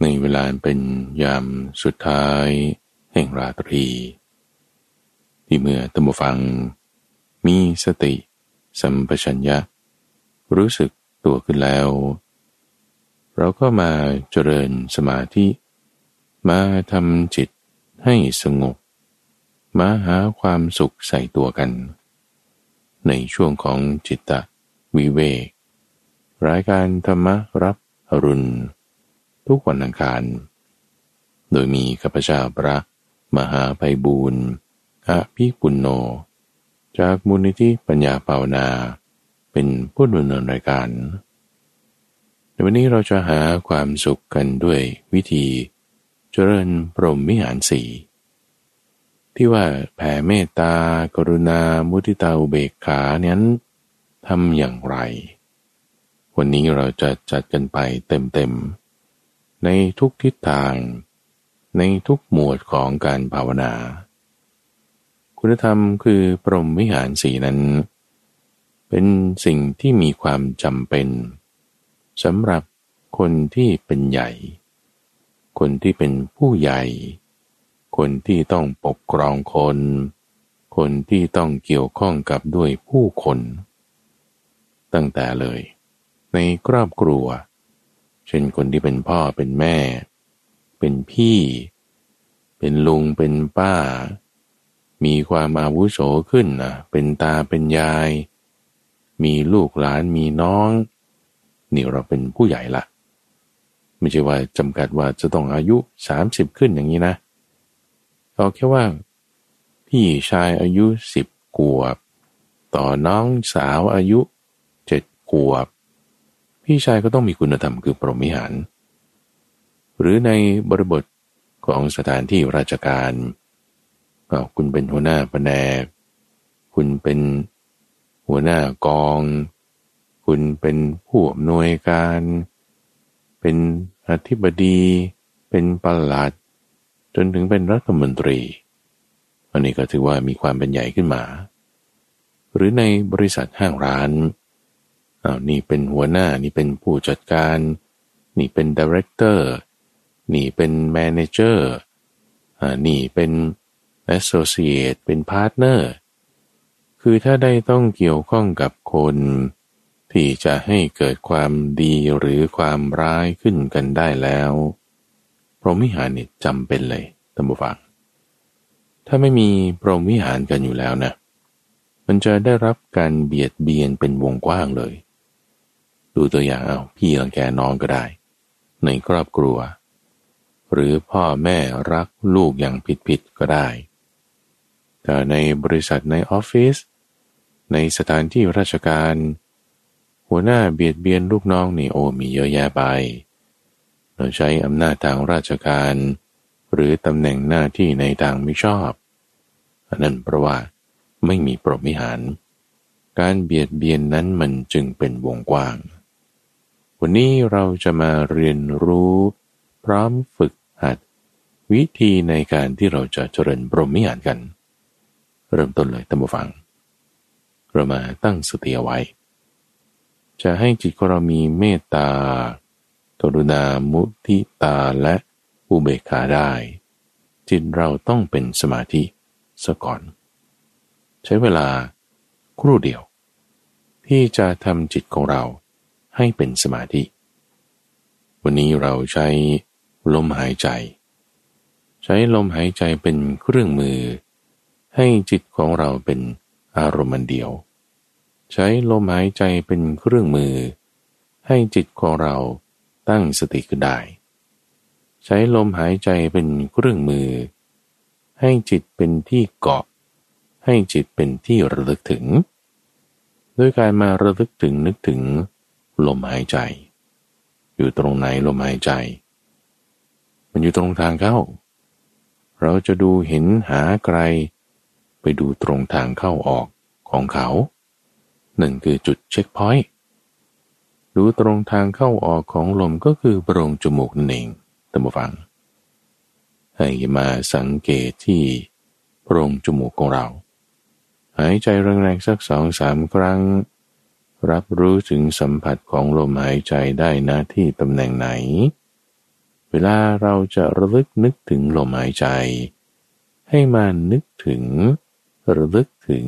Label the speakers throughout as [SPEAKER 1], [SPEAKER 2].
[SPEAKER 1] ในเวลาเป็นยามสุดท้าย แห่งราตรี ที่เมื่อตัมฟัง มีสติ สัมปชัญญะ รู้สึกตัวขึ้นแล้ว เราก็มาเจริญสมาธิ มาทำจิตให้สงบ มาหาความสุขใส่ตัวกัน ในช่วงของจิตตวิเวกรายการธรรมรับอรุณ ทุกวันอังคาร โดยมีข้าพเจ้าพระ มหาไพบูรณ์อภิปุณโญจากมูลนิธิปัญญาภาวนา เป็นผู้ดำเนินรายการ ในวันนี้เราจะหาความสุขกันด้วยวิธีเจริญปรมมิหารสีที่ว่าแผ่เมตตา กรุณา มุทิตาอุเบกขานั้นทำอย่างไร วันนี้เราจะจัดกันไปเต็มๆ ในทุกทิศทาง ในทุกหมวดของการภาวนา คุณธรรมคือปรมวิหารสีนั้น เป็นสิ่งที่มีความจำเป็นสำหรับคนที่เป็นใหญ่ คนที่เป็นผู้ใหญ่ คนที่ต้องปกครองคน คนที่ต้องเกี่ยวข้องกับด้วยผู้คน ตั้งแต่เลย ในครอบครัว เช่นคนที่เป็นพ่อเป็นแม่ เป็นพี่ เป็นลุงเป็นป้า มีความอาวุโสขึ้นนะเป็นตาเป็นยาย มีลูกหลานมีน้อง นี่เราเป็นผู้ใหญ่ละไม่ใช่ว่าจำกัดว่าจะต้องอายุสามสิบขึ้นอย่างนี้นะเอาแค่ว่า พี่ชายอายุสิบขวบ ต่อน้องสาวอายุขวบ พี่ชายก็ต้องมีคุณธรรมคือปรมิหาร หรือในบริบทของสถานที่ราชการคุณเป็นหัวหน้าแผนกคุณเป็นหัวหน้ากอง คุณเป็นผู้อำนวยการ เป็นอธิบดี เป็นปลัด จนถึงเป็นรัฐมนตรี อันนี้ก็ถือว่ามีความเป็นใหญ่ขึ้นมา หรือในบริษัทห้างร้าน อ้าวนี่เป็นหัวหน้านี่เป็นผู้จัดการ นี่เป็น director นี่เป็น manager อ่านี่เป็น associate เป็น partnerคือถ้าได้ต้องเกี่ยวข้องกับคน ที่จะให้เกิดความดีหรือความร้ายขึ้นกันได้แล้วพรหมวิหารนี่จำเป็นเลยท่านผู้ฟัง ถ้าไม่มีพรหมวิหารกันอยู่แล้วนะ มันจะได้รับการเบียดเบียนเป็นวงกว้างเลย ดูตัวอย่างเอาพี่รังแกน้องก็ได้ ในครอบครัว หรือพ่อแม่รักลูกอย่างผิดๆก็ได้แต่ในบริษัทในออฟฟิศในสถานที่ราชการ หัวหน้าเบียดเบียนลูกน้องนี่โอ้มีเยอะแยะไปเราใช้อำนาจทางราชการ หรือตำแหน่งหน้าที่ในทางไม่ชอบอันนั้นเพราะว่าไม่มีปรมิหาร การเบียดเบียนนั้นมันจึงเป็นวงกว้าง วันนี้เราจะมาเรียนรู้ พร้อมฝึกหัด วิธีในการที่เราจะเจริญบรมิหารกัน เริ่มต้นเลยตั้งฟัง เรามาตั้งสติเอาไว้ จะให้จิตของเรามีเมตตากรุณามุทิตาและอุเบกขาได้ จิตเราต้องเป็นสมาธิซะก่อน ใช้เวลาครู่เดียว ที่จะทำจิตของเรา ให้เป็นสมาธิ วันนี้เราใช้ลมหายใจ ใช้ลมหายใจเป็นเครื่องมือ ให้จิตของเราเป็นอารมณ์เดียว ใช้ลมหายใจเป็นเครื่องมือ ให้จิตของเราตั้งสติขึ้นได้ ใช้ลมหายใจเป็นเครื่องมือ ให้จิตเป็นที่เกาะ ให้จิตเป็นที่ระลึกถึง ด้วยการมาระลึกถึงนึกถึง ลมหายใจ อยู่ตรงไหนลมหายใจ มันอยู่ตรงทางเข้า เราจะดูเห็นหาไกล ไปดูตรงทางเข้าออกของเขาหนึ่งคือจุดเช็คพอยต์ดูตรงทางเข้าออกของลมก็คือโปรงจมูกนั่นเองตั้งฟัง ให้มาสังเกตที่โปรงจมูกของเรา หายใจแรงๆสักสองสามครั้ง รับรู้ถึงสัมผัสของลมหายใจได้นะที่ตำแหน่งไหน เวลาเราจะระลึกนึกถึงลมหายใจ ให้มานึกถึง ระลึกถึง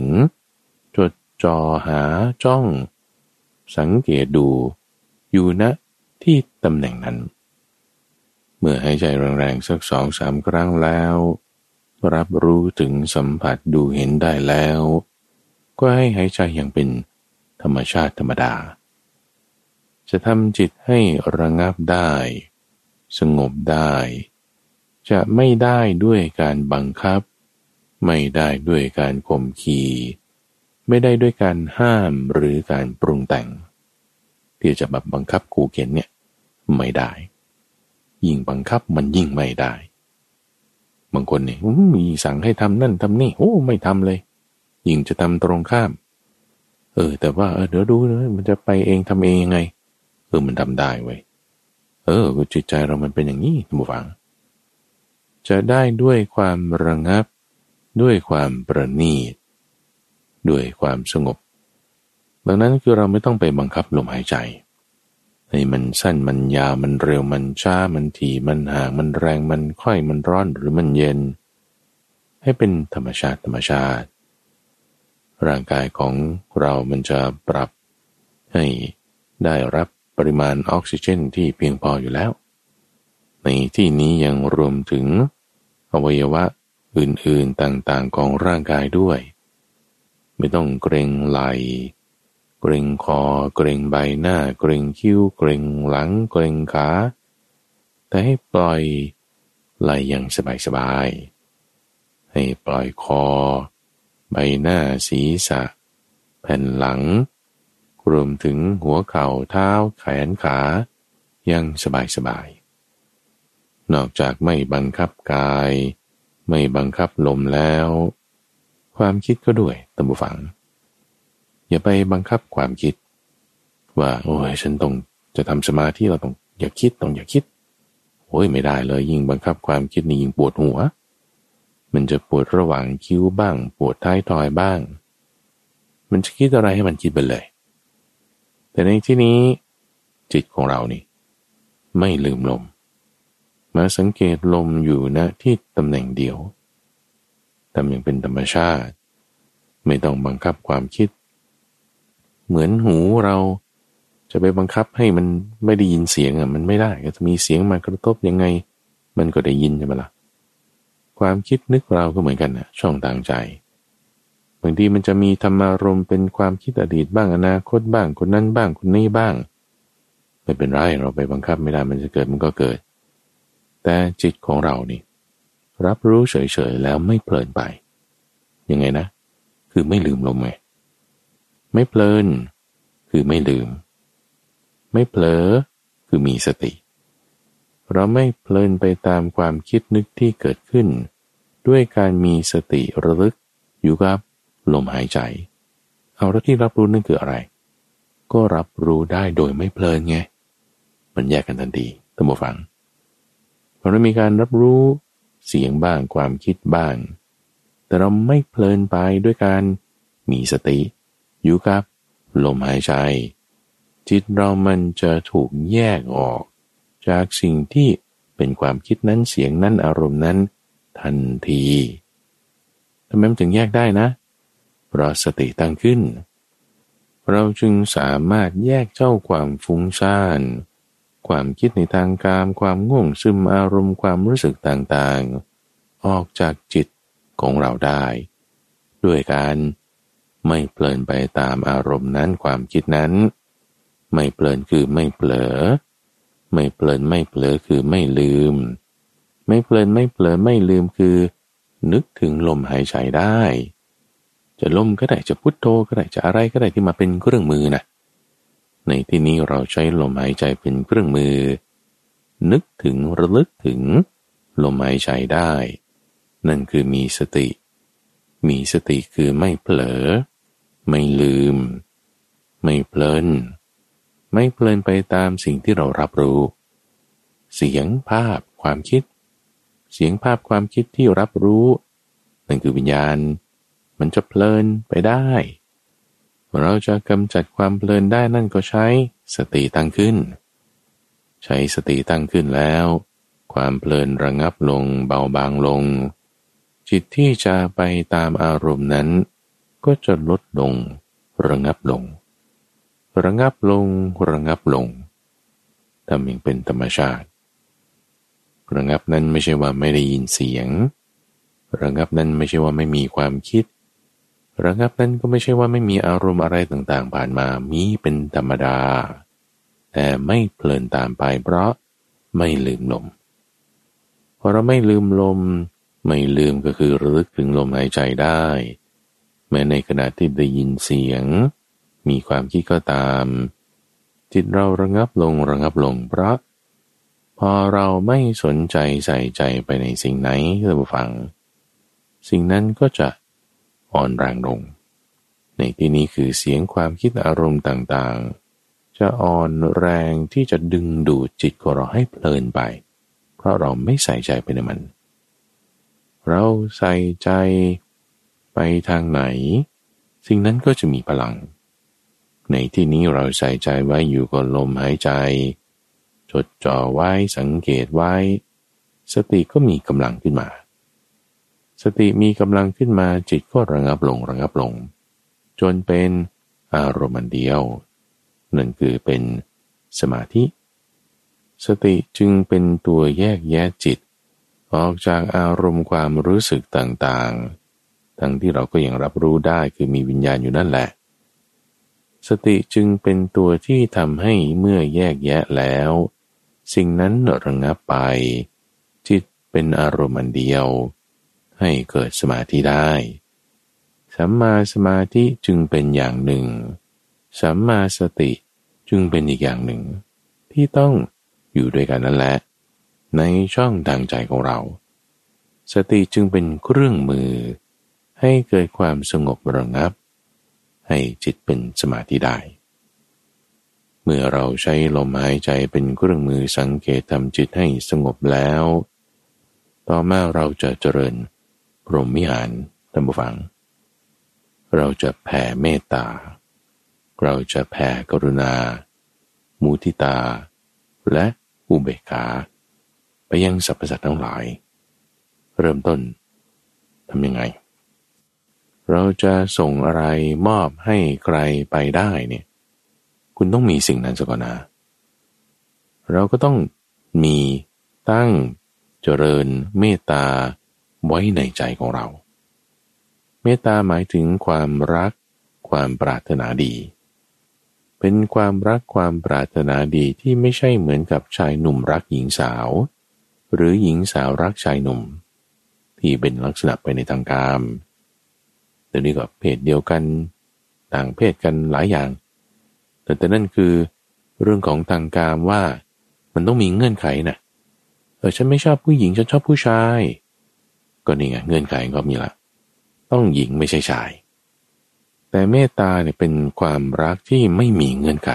[SPEAKER 1] จดจ่อหาจ้อง สังเกตดู อยู่ณที่ตำแหน่งนั้น เมื่อหายใจแรงๆสักสองสามครั้งแล้ว รับรู้ถึงสัมผัสดูเห็นได้แล้ว ก็ให้หายใจอย่างเป็น ธรรมชาติธรรมดา จะทำจิตให้ระงับได้ สงบได้ จะไม่ได้ด้วยการบังคับ ไม่ได้ด้วยการข่มขีไม่ได้ด้วยการห้ามหรือการปรุงแต่ง ที่จะแบบบังคับขู่เข็นเนี่ยไม่ได้ ยิ่งบังคับมันยิ่งไม่ได้ บางคนเนี่ยมีสั่งให้ทำนั่นทำนี่โอ้ไม่ทำเลย ยิ่งจะทำตรงข้าม เออ แต่ว่าเออเดี๋ยวดูนะมันจะไปเองทำเองยังไง เออมันทำได้เว้ยเออจิตใจเรามันเป็นอย่างนี้ท่านผู้ฟัง จะได้ด้วยความระงับ ด้วยความประณีต ด้วยความสงบ ดังนั้นคือเราไม่ต้องไปบังคับลมหายใจให้มันสั้นมันยาวมันเร็วมันช้ามันถี่มันห่างมันแรงมันค่อยมันร้อนหรือมันเย็น ให้เป็นธรรมชาติธรรมชาติ ร่างกายของเรามันจะปรับให้ได้รับปริมาณออกซิเจนที่เพียงพออยู่แล้ว ในที่นี้ยังรวมถึงอวัยวะอื่นๆต่างๆของร่างกายด้วย ไม่ต้องเกรงไหลเกรงคอ เกรงใบหน้า เกรงคิ้ว เกรงหลัง เกรงขา แต่ให้ปล่อยไหลอย่างสบายๆ ให้ปล่อยคอ ใบหน้าศีรษะ แผ่นหลัง รวมถึงหัวเข่าเท้าแขนขายังสบายๆนอกจากไม่บังคับกาย ไม่บังคับลมแล้ว ความคิดก็ด้วยตัมบูฟัง อย่าไปบังคับความคิด ว่า โอ้ยฉันต้องจะทำสมาธิเราต้องอย่าคิดต้องอย่าคิดโอ้ยไม่ได้เลยยิ่งบังคับความคิดนี่ยิ่งปวดหัว มันจะปวดระหว่างคิ้วบ้าง ปวดท้ายทอยบ้าง มันจะคิดอะไรให้มันคิดไปเลย แต่ในที่นี้ จิตของเรานี่ ไม่ลืมลม มาสังเกตลมอยู่ณนะที่ตำแหน่งเดียวทำอย่างเป็นธรรมชาติ ไม่ต้องบังคับความคิด เหมือนหูเราจะไปบังคับให้มันไม่ได้ยินเสียงอะมันไม่ได้ ก็จะมีเสียงมากระทบยังไง มันก็ได้ยินใช่ไหมละ่ะ ความคิดนึกเราก็เหมือนกันนะช่องทางใจบางทีมันจะมีธรรมารมเป็นความคิดอดีตบ้างอนาคตบ้างคนนั้นบ้างคนนี้บ้างไม่เป็นไรเราไปบังคับไม่ได้มันจะเกิดมันก็เกิด แต่จิตของเรานี่ รับรู้เฉยๆแล้วไม่เพลินไป ยังไงนะ คือไม่ลืมลมไงไม่เพลิน คือไม่ลืม ไม่เผลอคือมีสติ เราไม่เพลินไปตามความคิดนึกที่เกิดขึ้น ด้วยการมีสติระลึกอยู่กับลมหายใจ เอาแล้วที่รับรู้นั่นคืออะไร ก็รับรู้ได้โดยไม่เพลินไง มันแยกกันทันทีตั้งฟังพอเรามีการรับรู้เสียงบ้างความคิดบ้าง แต่เราไม่เพลินไปด้วยการมีสติ อยู่กับลมหายใจ จิตเรามันจะถูกแยกออก จากสิ่งที่เป็นความคิดนั้นเสียงนั้นอารมณ์นั้น ทันทีทำไมมันถึงแยกได้นะ เพราะสติตั้งขึ้น เราจึงสามารถแยกเจ้าความฟุ้งซ่าน ความคิดในทางการ ความง่วงซึมอารมณ์ความรู้สึกต่างๆ ออกจากจิตของเราได้ ด้วยการไม่เพลินไปตามอารมณ์นั้นความคิดนั้น ไม่เพลินคือไม่เผลอ ไม่เพลินไม่เผลอคือไม่ลืม ไม่เพลินไม่เผลอไม่ลืมคือ นึกถึงลมหายใจได้ จะลมก็ได้จะพุทโธก็ได้จะอะไรก็ได้ที่มาเป็นเครื่องมือนะในที่นี้เราใช้ลมหายใจเป็นเครื่องมือ นึกถึงระลึกถึงลมหายใจได้ นั่นคือมีสติ มีสติคือไม่เผลอ ไม่ลืม ไม่เพลิน ไม่เพลินไปตามสิ่งที่เรารับรู้ เสียงภาพความคิด เสียงภาพความคิดที่รับรู้ นั่นคือวิญญาณ มันจะเพลินไปได้ เราจะกำจัดความเพลินได้นั่นก็ใช้สติตั้งขึ้น ใช้สติตั้งขึ้นแล้ว ความเพลินระงับลงเบาบางลง จิตที่จะไปตามอารมณ์นั้น ก็จะลดลงระงับลง ระงับลงระงับลงทำอย่างเป็นธรรมชาติ ระงับนั้นไม่ใช่ว่าไม่ได้ยินเสียง ระงับนั้นไม่ใช่ว่าไม่มีความคิด ระงับนั้นก็ไม่ใช่ว่าไม่มีอารมณ์อะไรต่างๆ ผ่านมามีเป็นธรรมดา แต่ไม่เพลินตามไปเพราะไม่ลืมลมพอเราไม่ลืมลม ไม่ลืมก็คือระลึกถึงลมหายใจได้แม้ในขณะที่ได้ยินเสียง มีความคิดก็ตาม จิตเราระงับลงระงับลงเพราะ พอเราไม่สนใจใส่ใจไปในสิ่งไหนเราฟัง สิ่งนั้นก็จะอ่อนแรงลง ในที่นี้คือเสียงความคิดอารมณ์ต่างๆ จะอ่อนแรงที่จะดึงดูดจิตของเราให้เพลินไป เพราะเราไม่ใส่ใจไปในมัน เราใส่ใจไปทางไหน สิ่งนั้นก็จะมีพลัง ในที่นี้เราใส่ใจไว้อยู่กับลมหายใจ จดจ่อไว้สังเกตไว้ สติก็มีกำลังขึ้นมา สติมีกำลังขึ้นมาจิตก็ระงับลงระงับลง จนเป็นอารมณ์เดียวนั่นคือเป็นสมาธิ สติจึงเป็นตัวแยกแยะจิต ออกจากอารมณ์ความรู้สึกต่างๆ ทั้งที่เราก็ยังรับรู้ได้คือมีวิญญาณอยู่นั่นแหละ สติจึงเป็นตัวที่ทำให้เมื่อแยกแยะแล้ว สิ่งนั้นระงับไป จิตเป็นอารมณ์เดียว ให้เกิดสมาธิได้ สัมมาสมาธิจึงเป็นอย่างหนึ่ง สัมมาสติจึงเป็นอีกอย่างหนึ่ง ที่ต้องอยู่ด้วยกันนั่นแหละ ในช่องทางใจของเรา สติจึงเป็นเครื่องมือ ให้เกิดความสงบระงับ ให้จิตเป็นสมาธิได้ เมื่อเราใช้ลมหายใจเป็นเครื่องมือสังเกตทำจิตให้สงบแล้ว ต่อมาเราจะเจริญพรหมิหารท่านผู้ฟัง เราจะแผ่เมตตา เราจะแผ่กรุณา มุทิตา และอุเบกขา ไปยังสรรพสัตว์ทั้งหลาย เริ่มต้นทำยังไง เราจะส่งอะไรมอบให้ใครไปได้เนี่ย คุณต้องมีสิ่งนั้นสักก่อนนะ เราก็ต้องมีตั้งเจริญเมตตาไว้ในใจของเรา เมตตาหมายถึงความรักความปรารถนาดี เป็นความรักความปรารถนาดีที่ไม่ใช่เหมือนกับชายหนุ่มรักหญิงสาว หรือหญิงสาวรักชายหนุ่ม ที่เป็นลักษณะไปในทางการเดี๋ยวนี้ก็เพศเดียวกัน ต่างเพศกันหลายอย่าง แต่แต่นั่นคือเรื่องของทางการว่ามันต้องมีเงื่อนไขนะ่ะเออฉันไม่ชอบผู้หญิงฉันชอบผู้ชาย ก็นี่ไงเงื่อนไขก็มีละ ต้องหญิงไม่ใช่ชาย แต่เมตตาเนี่ยเป็นความรักที่ไม่มีเงื่อนไข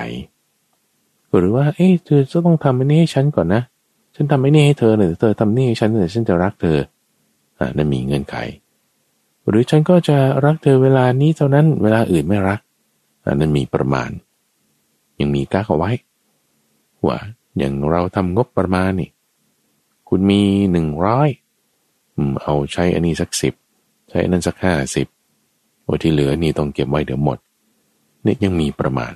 [SPEAKER 1] หรือว่า เอ๊ะเธอจะต้องทำอันนี้ให้ฉันก่อนนะ ฉันทำอันนี้ให้เธอเลยเธอทำนี่ให้ฉันเลยฉันจะรักเธอ อ่านั่นมีเงื่อนไข หรือฉันก็จะรักเธอเวลานี้เท่านั้นเวลาอื่นไม่รักอ่านั่นมีประมาณ ยังมีก้าเอาไว้ว่าอย่างเราทำงบประมาณนี่ คุณมีหนึ่งร้อยเอาใช้อันนี้สักสิบใช้อันนั้นสักห้าสิบว่าที่เหลือนี่ต้องเก็บไว้เดี๋ยวหมดนี่ยยังมีประมาณ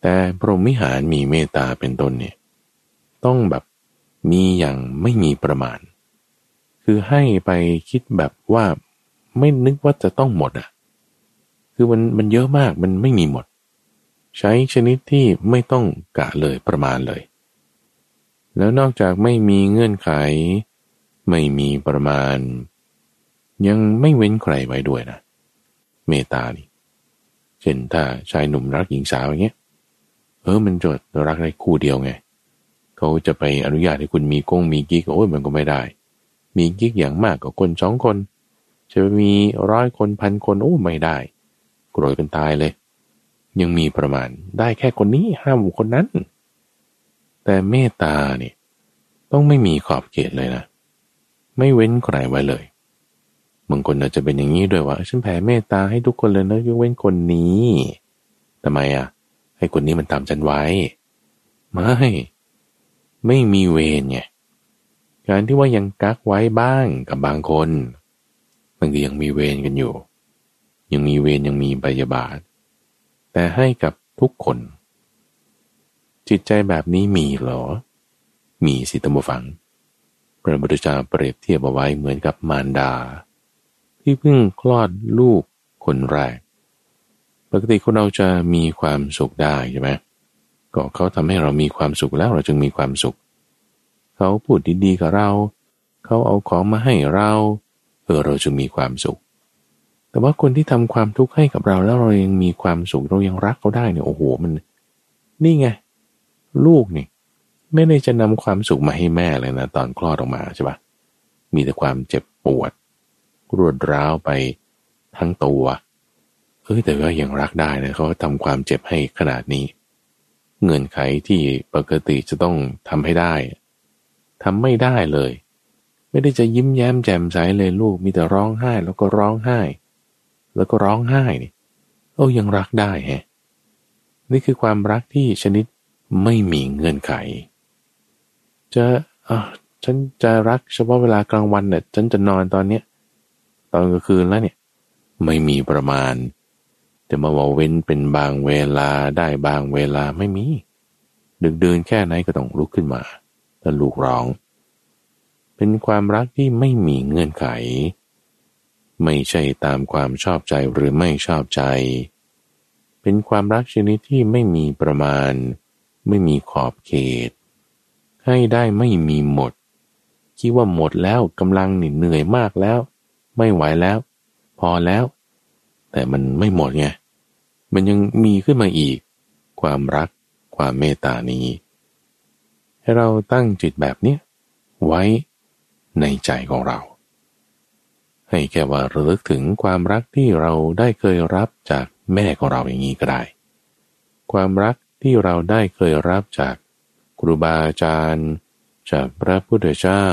[SPEAKER 1] แต่พรหมิหารมีเมตตาเป็นต้นเนี่ย ต้องแบบมีอย่างไม่มีประมาณ คือให้ไปคิดแบบว่า ไม่นึกว่าจะต้องหมดอะ คือมันมันเยอะมากมันไม่มีหมด ใช้ชนิดที่ไม่ต้องกะเลยประมาณเลย แล้วนอกจากไม่มีเงื่อนไข ไม่มีประมาณ ยังไม่เว้นใครไว้ด้วยนะ เมตานี่เช่นถ้าชายหนุ่มรักหญิงสาวอย่างเงี้ยเออมันจดรักในคู่เดียวไงเขาจะไปอนุญาตให้คุณมีกงมีกิ๊กโอ้ยมันก็ไม่ได้ มีกิ๊กอย่างมากกว่าคนสองคน จะมีร้อยคนพันคนโอ้ไม่ได้ โกรธกันตายเลย ยังมีประมาณได้แค่คนนี้ห้ามคนนั้น แต่เมตตาเนี่ยต้องไม่มีขอบเขตเลยนะ ไม่เว้นใครไว้เลยบางคนอาจจะเป็นอย่างนี้ด้วยว่าฉันแผ่เมตตาให้ทุกคนเลยนะยกเว้นคนนี้ทำไมอะให้คนนี้มันตามฉันไว้ ไม่ ไม่มีเวรไงการที่ว่ายังกักไว้บ้างกับบางคน มันก็ยังมีเวรกันอยู่ ยังมีเวรยังมีบายบาท แต่ให้กับทุกคน จิตใจแบบนี้มีหรอ มีสิตมบฟัง พระบุตรเจ้าเปรียบเทียบเอาไว้เหมือนกับมารดา ที่เพิ่งคลอดลูกคนแรก ปกติคนเราจะมีความสุขได้ใช่ไหมก็เขาทำให้เรามีความสุขแล้วเราจึงมีความสุข เขาพูดดีๆกับเรา เขาเอาของมาให้เราเออเราจึงมีความสุข แต่ว่าคนที่ทำความทุกข์ให้กับเราแล้วเรายังมีความสุขเรายังรักเขาได้เนี่ยโอ้โหมัน นี่ไง ลูกนี่ไม่ได้จะนำความสุขมาให้แม่เลยนะตอนคลอดออกมาใช่ปะมีแต่ความเจ็บปวด รวดร้าวไปทั้งตัวเอ้ยแต่ว่ายังรักได้นะเขาทำความเจ็บให้ขนาดนี้ เงื่อนไขที่ปกติจะต้องทำให้ได้ทำไม่ได้เลย ไม่ได้จะยิ้มแย้มแจ่มใสเลยลูกมีแต่ร้องไห้แล้วก็ร้องไห้ แล้วก็ร้องไห้นี่โอ้ยังรักได้แฮะนี่คือความรักที่ชนิดไม่มีเงื่อนไข จะอ่าฉันจะรักเฉพาะเวลากลางวันเนี่ยฉันจะนอนตอนเนี้ยตอนกลางคืนแล้วเนี่ย ไม่มีประมาณ แต่มาว่าเว้นเป็นบางเวลาได้บางเวลาไม่มี ดึกเดินแค่ไหนก็ต้องลุกขึ้นมาแล้วลูกร้อง เป็นความรักที่ไม่มีเงื่อนไข ไม่ใช่ตามความชอบใจหรือไม่ชอบใจ เป็นความรักชนิดที่ไม่มีประมาณ ไม่มีขอบเขต ให้ได้ไม่มีหมด คิดว่าหมดแล้วกำลังเหนื่อยมากแล้ว ไม่ไหวแล้ว พอแล้ว แต่มันไม่หมดไงมันยังมีขึ้นมาอีก ความรัก ความเมตตานี้ ให้เราตั้งจิตแบบนี้ไว้ ในใจของเรา ให้แค่ว่าระลึกถึงความรักที่เราได้เคยรับจากแม่ของเราอย่างนี้ก็ได้ ความรักที่เราได้เคยรับจากครูบาอาจารย์ จากพระพุทธเจ้า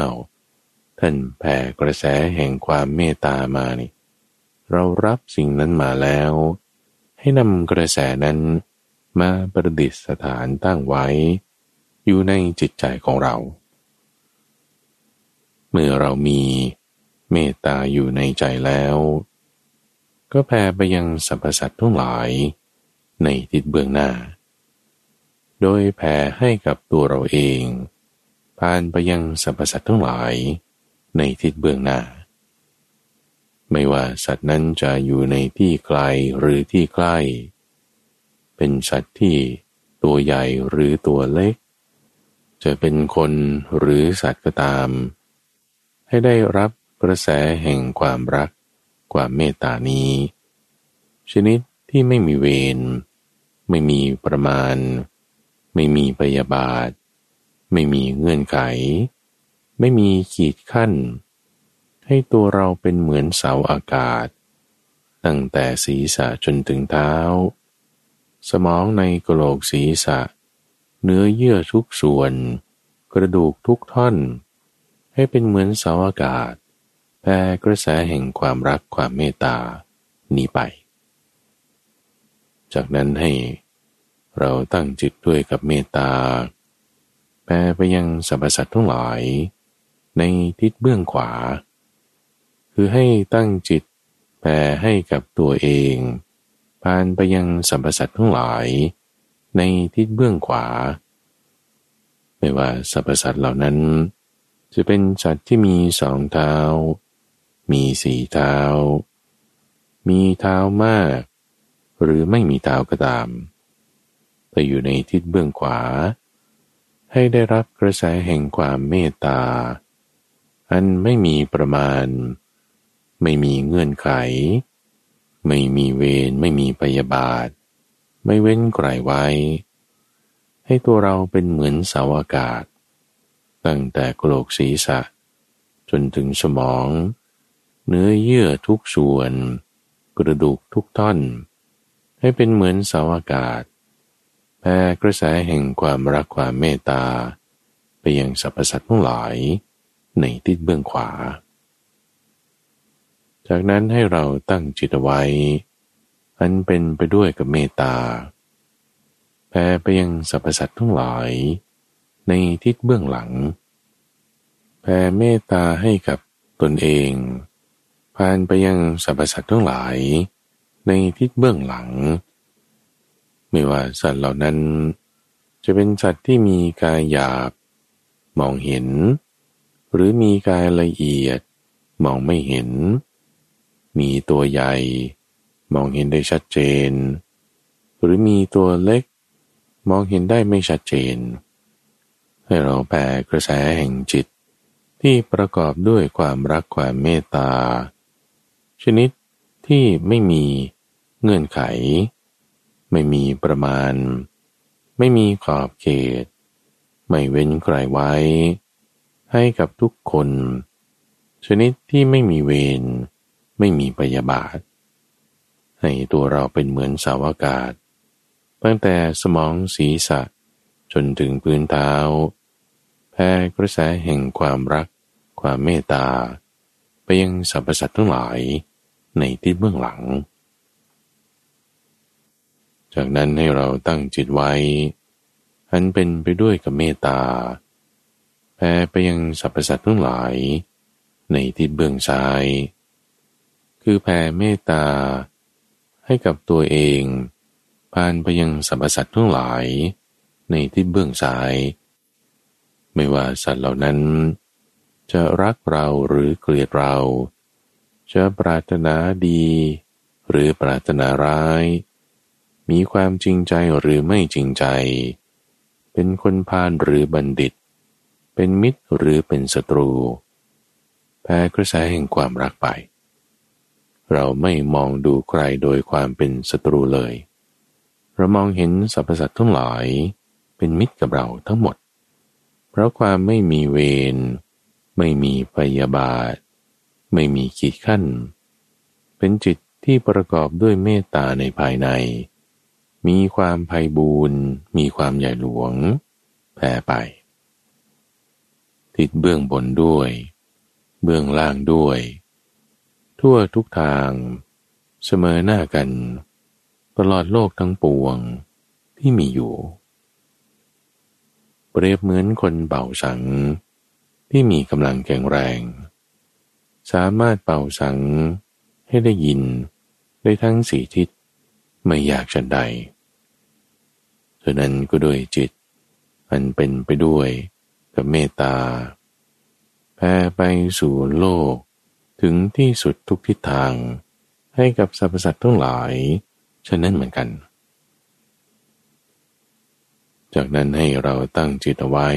[SPEAKER 1] ท่านแผ่กระแสแห่งความเมตตามานี่ เรารับสิ่งนั้นมาแล้ว ให้นำกระแสนั้นมาประดิษฐานตั้งไว้ อยู่ในจิตใจของเรา มื่อเรามีเมตตาอยู่ในใจแล้ว ก็แผ่ไปยังสรรพสัตว์ทั้งหลายในทิศเบื้องหน้า โดยแผ่ให้กับตัวเราเอง ผ่านไปยังสรรพสัตว์ทั้งหลายในทิศเบื้องหน้า ไม่ว่าสัตว์นั้นจะอยู่ในที่ไกลหรือที่ใกล้ เป็นสัตว์ที่ตัวใหญ่หรือตัวเล็ก จะเป็นคนหรือสัตว์ก็ตาม ให้ได้รับกระแสแห่งความรัก ความเมตตานี้ ชนิดที่ไม่มีเวรไม่มีประมาณ ไม่มีปยาบาท ไม่มีเงื่อนไข ไม่มีขีดขั้น ให้ตัวเราเป็นเหมือนเสาอากาศ ตั้งแต่ศีรษะจนถึงเท้า สมองในกระโหลกศีรษะ เนื้อเยื่อทุกส่วน กระดูกทุกท่อน ให้เป็นเหมือนเสาอากาศแผ่กระแสแห่งความรักความเมตตานี้ไป จากนั้นให้เราตั้งจิตด้วยกับเมตตาแผ่ไปยังสรรพสัตว์ทั้งหลายในทิศเบื้องขวา คือให้ตั้งจิตแผ่ให้กับตัวเองผ่านไปยังสรรพสัตว์ทั้งหลายในทิศเบื้องขวา ไม่ว่าสรรพสัตว์เหล่านั้น จะเป็นสัตว์ที่มีสองเท้า มีสี่เท้า มีเท้ามาก หรือไม่มีเท้าก็ตามแต่อยู่ในทิศเบื้องขวา ให้ได้รับกระแสแห่งความเมตตา อันไม่มีประมาณ ไม่มีเงื่อนไข ไม่มีเวร ไม่มีพยาบาท ไม่เว้นไกลไว้ ให้ตัวเราเป็นเหมือนเสาอากาศ ตั้งแต่กโลกศีรษะ จนถึงสมอง เนื้อเยื่อทุกส่วน กระดูกทุกท่อน ให้เป็นเหมือนเสาอากาศแผ่กระแสแห่งความรักความเมตตา ไปยังสรรพสัตว์ทั้งหลายในทิศเบื้องขวา จากนั้นให้เราตั้งจิตไว้ อันเป็นไปด้วยกับเมตตาแผ่ไปยังสรรพสัตว์ทั้งหลาย ในทิศเบื้องหลัง แผ่เมตตาให้กับตนเอง ผ่านไปยังสรรพสัตว์ทั้งหลาย ในทิศเบื้องหลัง ไม่ว่าสัตว์เหล่านั้น จะเป็นสัตว์ที่มีกายหยาบ มองเห็น หรือมีกายละเอียด มองไม่เห็น มีตัวใหญ่ มองเห็นได้ชัดเจน หรือมีตัวเล็ก มองเห็นได้ไม่ชัดเจน ให้เราแผ่กระแสแห่งจิต ที่ประกอบด้วยความรักความเมตตา ชนิดที่ไม่มีเงื่อนไข ไม่มีประมาณ ไม่มีขอบเขต ไม่เว้นใครไว้ ให้กับทุกคน ชนิดที่ไม่มีเวรไม่มีปยาบาท ให้ตัวเราเป็นเหมือนสาวอากาศ ตั้งแต่สมองศีรษะจนถึงพื้นเท้า แผ่กระแสแห่งความรัก ความเมตตา ไปยังสรรพสัตว์ทั้งหลายในที่เบื้องหลัง จากนั้นให้เราตั้งจิตไว้อันเป็นไปด้วยกับเมตตาแผ่ไปยังสรรพสัตว์ทั้งหลาย ในทิศเบื้องซ้าย คือแผ่เมตตา ให้กับตัวเองผ่านไปยังสรรพสัตว์ทั้งหลาย ในทิศเบื้องซ้าย ไม่ว่าสัตว์เหล่านั้น จะรักเราหรือเกลียดเรา จะปรารถนาดี หรือปรารถนาร้าย มีความจริงใจหรือไม่จริงใจ เป็นคนพาลหรือบัณฑิต เป็นมิตรหรือเป็นศัตรู แพ้กระแสแห่งความรักไป เราไม่มองดูใครโดยความเป็นศัตรูเลยเรามองเห็นสรรพสัตว์ทั้งหลายเป็นมิตรกับเราทั้งหมด ราะความไม่มีเวร ไม่มีพยาบาท ไม่มีขีดขั้น เป็นจิตที่ประกอบด้วยเมตตาในภายใน มีความไพ่บูรณ์มีความใหญ่หลวงแผ่ไป ติดเบื้องบนด้วย เบื้องล่างด้วย ทั่วทุกทาง เสมอหน้ากัน ตลอดโลกทั้งปวงที่มีอยู่ เปรียบเหมือนคนเป่าสัง ที่มีกำลังแข็งแรง สามารถเป่าสังให้ได้ยินได้ทั้งสี่ทิศไม่ยากฉันใดฉะนั้นก็ด้วยจิต อันเป็นไปด้วยกับเมตตาแผ่ไปสู่โลกถึงที่สุดทุกทิศทางให้กับสรรพสัตว์ทั้งหลาย ฉะนั้นเหมือนกัน จากนั้นให้เราตั้งจิตเอาไว้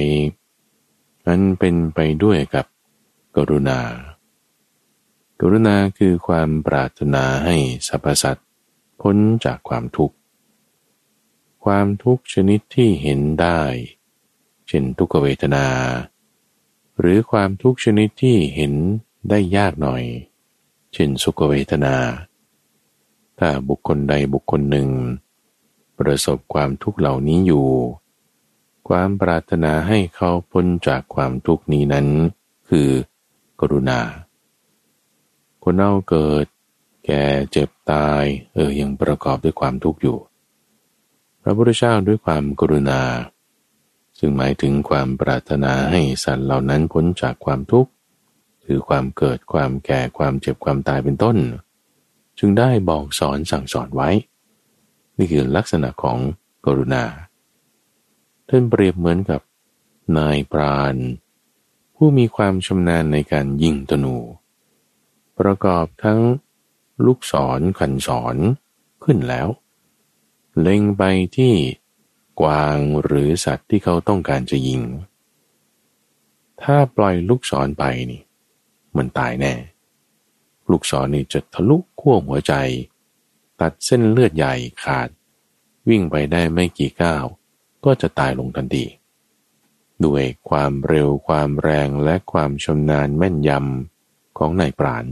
[SPEAKER 1] นั้นเป็นไปด้วยกับกรุณา กรุณาคือความปรารถนาให้สรรพสัตว์พ้นจากความทุกข์ ความทุกข์ชนิดที่เห็นได้ เช่นทุกขเวทนา หรือความทุกข์ชนิดที่เห็นได้ยากหน่อย เช่นสุขเวทนา ถ้าบุคคลใดบุคคลหนึ่ง ประสบความทุกข์เหล่านี้อยู่ ความปรารถนาให้เขาพ้นจากความทุกข์นี้นั้น คือกรุณา คนเราเกิด แก่เจ็บตาย เออยังประกอบด้วยความทุกข์อยู่ พระพุทธเจ้าด้วยความกรุณา ซึ่งหมายถึงความปรารถนาให้สัตว์เหล่านั้นพ้นจากความทุกข์คือความเกิดความแก่ความเจ็บความตายเป็นต้น จึงได้บอกสอนสั่งสอนไว้ นี่คือลักษณะของกรุณา ท่านเปรียบเหมือนกับนายปราณ ผู้มีความชำนาญในการยิงธนู ประกอบทั้งลูกศรขันศรขึ้นแล้ว เล็งไปที่กวางหรือสัตว์ที่เขาต้องการจะยิง ถ้าปล่อยลูกศรไปนี่มันตายแน่ ลูกศรนี่จะทะลุขั้วหัวใจ ตัดเส้นเลือดใหญ่ขาด วิ่งไปได้ไม่กี่ก้าว ก็จะตายลงทันทีด้วยความเร็วความแรงและความชำนาญแม่นยำของนายปราณ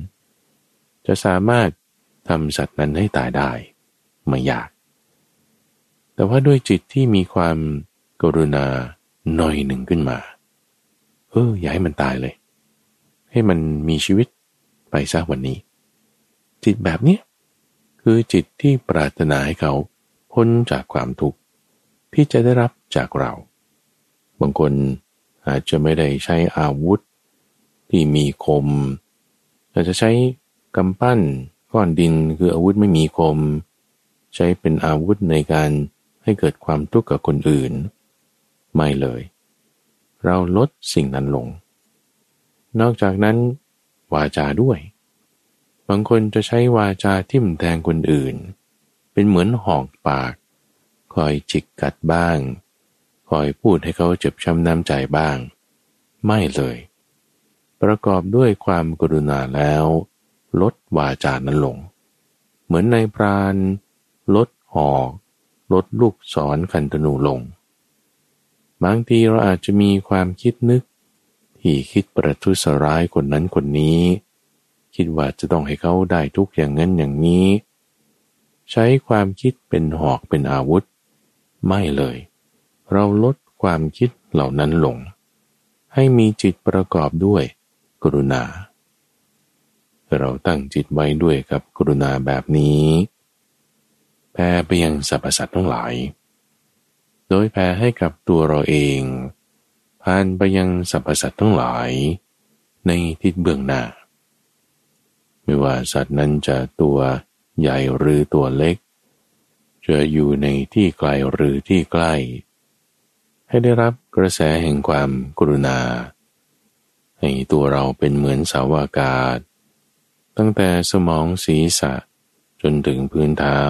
[SPEAKER 1] จะสามารถทำสัตว์นั้นให้ตายได้ไม่ยาก แต่ว่าด้วยจิตที่มีความกรุณาหน่อยหนึ่งขึ้นมา เอออย่าให้มันตายเลย ให้มันมีชีวิตไปซะวันนี้ จิตแบบนี้คือจิตที่ปรารถนาให้เขาพ้นจากความทุกข์ ที่จะได้รับจากเรา บางคนอาจจะไม่ได้ใช้อาวุธ ที่มีคม อาจจะใช้กำปั้นก้อนดินคืออาวุธไม่มีคม ใช้เป็นอาวุธในการให้เกิดความทุกข์กับคนอื่น ไม่เลย เราลดสิ่งนั้นลง นอกจากนั้น วาจาด้วย บางคนจะใช้วาจาทิ่มแทงคนอื่น เป็นเหมือนหอกปาก อยจิกกัดบ้าง คอยพูดให้เขาเจ็บช้ำน้ำใจบ้าง ไม่เลย ประกอบด้วยความกรุณาแล้ว ลดวาจานั้นลง เหมือนในพราน ลดหอกลดลูกศรคันธนูลง บางทีเราอาจจะมีความคิดนึก ที่คิดประทุษร้ายคนนั้นคนนี้ คิดว่าจะต้องให้เขาได้ทุกอย่างนั้นอย่างนี้ ใช้ความคิดเป็นหอกเป็นอาวุธ ไม่เลย เราลดความคิดเหล่านั้นลง ให้มีจิตประกอบด้วยกรุณา เราตั้งจิตไว้ด้วยกับกรุณาแบบนี้แผ่ไปยังสรรพสัตว์ทั้งหลาย โดยแผ่ให้กับตัวเราเองผ่านไปยังสรรพสัตว์ทั้งหลาย ในทิศเบื้องหน้า ไม่ว่าสัตว์นั้นจะตัวใหญ่หรือตัวเล็ก จะอยู่ในที่ไกลหรือที่ใกล้ ให้ได้รับกระแสแห่งความกรุณา ให้ตัวเราเป็นเหมือนสาวอากาศ ตั้งแต่สมองศีรษะจนถึงพื้นเท้า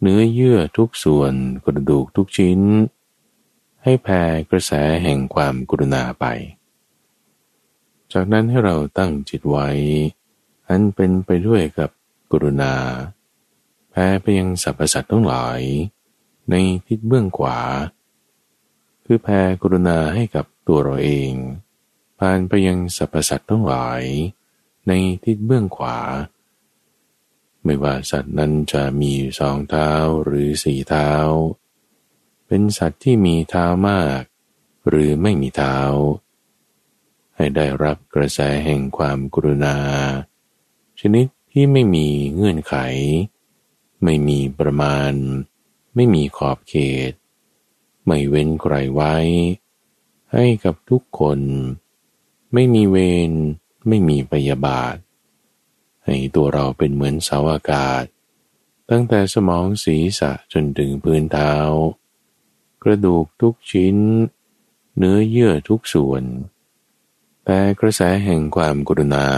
[SPEAKER 1] เนื้อเยื่อทุกส่วนกระดูกทุกชิ้น ให้แผ่กระแสแห่งความกรุณาไป จากนั้นให้เราตั้งจิตไว้ อันเป็นไปด้วยกับกรุณา แผ่ไปยังสรรพสัตว์ทั้งหลาย ในทิศเบื้องขวา คือแผ่กรุณาให้กับตัวเราเอง ผ่านไปยังสรรพสัตว์ทั้งหลาย ในทิศเบื้องขวา ไม่ว่าสัตว์นั้นจะมีสองเท้าหรือสี่เท้า เป็นสัตว์ที่มีเท้ามาก หรือไม่มีเท้า ให้ได้รับกระแสแห่งความกรุณา ชนิดที่ไม่มีเงื่อนไข ไม่มีประมาณ ไม่มีขอบเขต ไม่เว้นใครไว้ ให้กับทุกคน ไม่มีเวรไม่มีพยาบาท ให้ตัวเราเป็นเหมือนเสาอากาศ ตั้งแต่สมองศีรษะจนถึงพื้นเท้า กระดูกทุกชิ้น เนื้อเยื่อทุกส่วน แต่กระแสแห่งความกรุณา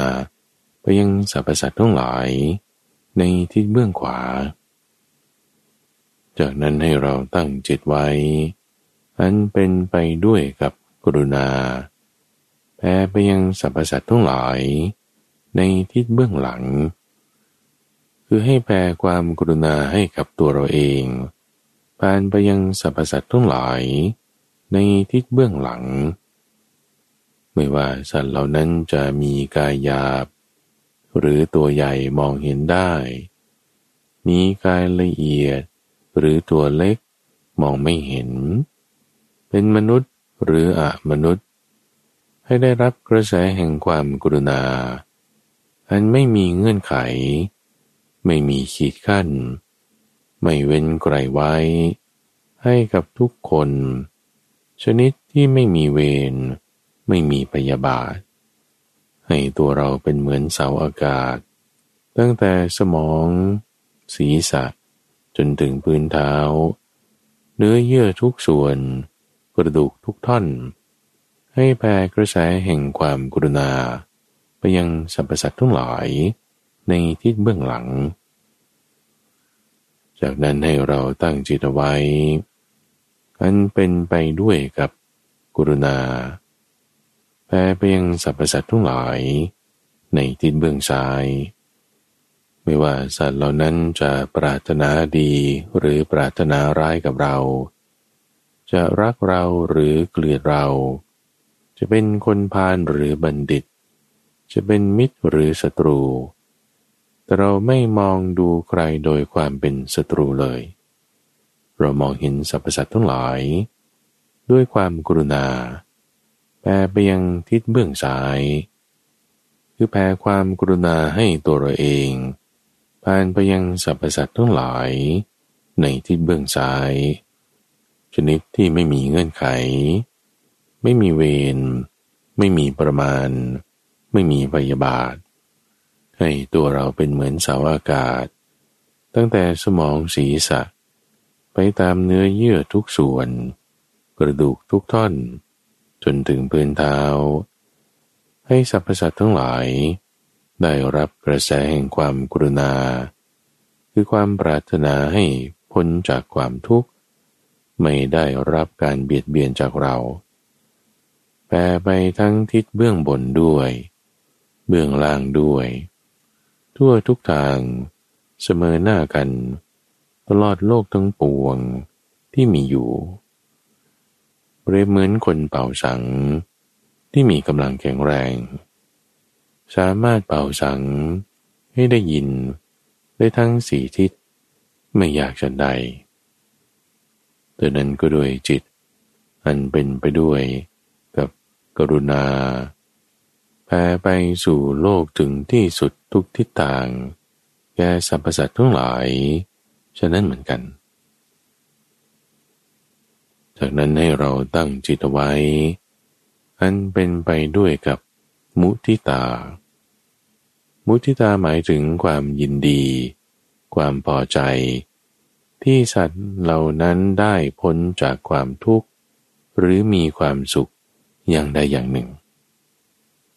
[SPEAKER 1] ไปยังสรรพสัตว์ทั้งหลาย ในทิศเบื้องขวา จากนั้นให้เราตั้งจิตไว้ อันเป็นไปด้วยกับกรุณาแผ่ไปยังสรรพสัตว์ทั้งหลาย ในทิศเบื้องหลัง คือให้แผ่ความกรุณาให้กับตัวเราเองผ่านไปยังสรรพสัตว์ทั้งหลาย ในทิศเบื้องหลัง ไม่ว่าสัตว์เหล่านั้นจะมีกายหยาบ หรือตัวใหญ่มองเห็นได้ มีกายละเอียด หรือตัวเล็กมองไม่เห็น เป็นมนุษย์หรืออะมนุษย์ ให้ได้รับกระแสแห่งความกรุณา อันไม่มีเงื่อนไข ไม่มีขีดขั้น ไม่เว้นไกลไว้ ให้กับทุกคน ชนิดที่ไม่มีเวรไม่มีพยาบาท ให้ตัวเราเป็นเหมือนเสาอากาศ ตั้งแต่สมอง ศีรษะ จนถึงพื้นเท้า เนื้อเยื่อทุกส่วน กระดูกทุกท่อน ให้แผ่กระแสแห่งความกรุณา ไปยังสรรพสัตว์ทั้งหลายในทิศเบื้องหลัง จากนั้นให้เราตั้งจิตไว้อันเป็นไปด้วยกับกรุณา แผ่ไปยังสรรพสัตว์ทั้งหลาย ในทิศเบื้องซ้าย ไม่ว่าสัตว์เหล่านั้นจะปรารถนาดีหรือปรารถนาร้ายกับเรา จะรักเราหรือเกลียดเรา จะเป็นคนพาลหรือบัณฑิต จะเป็นมิตรหรือศัตรู แต่เราไม่มองดูใครโดยความเป็นศัตรูเลย เรามองเห็นสรรพสัตว์ทั้งหลาย ด้วยความกรุณา ผ่ไปยังทิศเบื้องซ้าย คือแผ่ความกรุณาให้ตัวเราเอง ผ่านไปยังสรรพสัตว์ทั้งหลาย ในทิศเบื้องซ้าย ชนิดที่ไม่มีเงื่อนไข ไม่มีเวร ไม่มีประมาณ ไม่มีพยาบาท ให้ตัวเราเป็นเหมือนเสาอากาศ ตั้งแต่สมองศีรษะ ไปตามเนื้อเยื่อทุกส่วน กระดูกทุกท่อน จนถึงพื้นเท้า ให้สรรพสัตว์ทั้งหลาย ได้รับกระแสแห่งความกรุณา คือความปรารถนาให้พ้นจากความทุกข์ ไม่ได้รับการเบียดเบียนจากเราแผ่ไปทั้งทิศเบื้องบนด้วย เบื้องล่างด้วย ทั่วทุกทางเสมอหน้ากัน ตลอดโลกทั้งปวงที่มีอยู่ เรียบเหมือนคนเป่าสัง ที่มีกำลังแข็งแรง สามารถเป่าสังให้ได้ยินได้ทั้งสี่ทิศไม่อยากจะใดแต่นั้นก็ด้วยจิต อันเป็นไปด้วยกรุณาแผ่ไปสู่โลกถึงที่สุดทุกทิศทาง แก่สรรพสัตว์ทั้งหลาย ฉะนั้นเหมือนกัน จากนั้นให้เราตั้งจิตไว้ อันเป็นไปด้วยกับมุทิตา มุทิตาหมายถึงความยินดี ความพอใจ ที่สัตว์เหล่านั้นได้พ้นจากความทุกข์ หรือมีความสุขอย่างใดอย่างหนึ่ง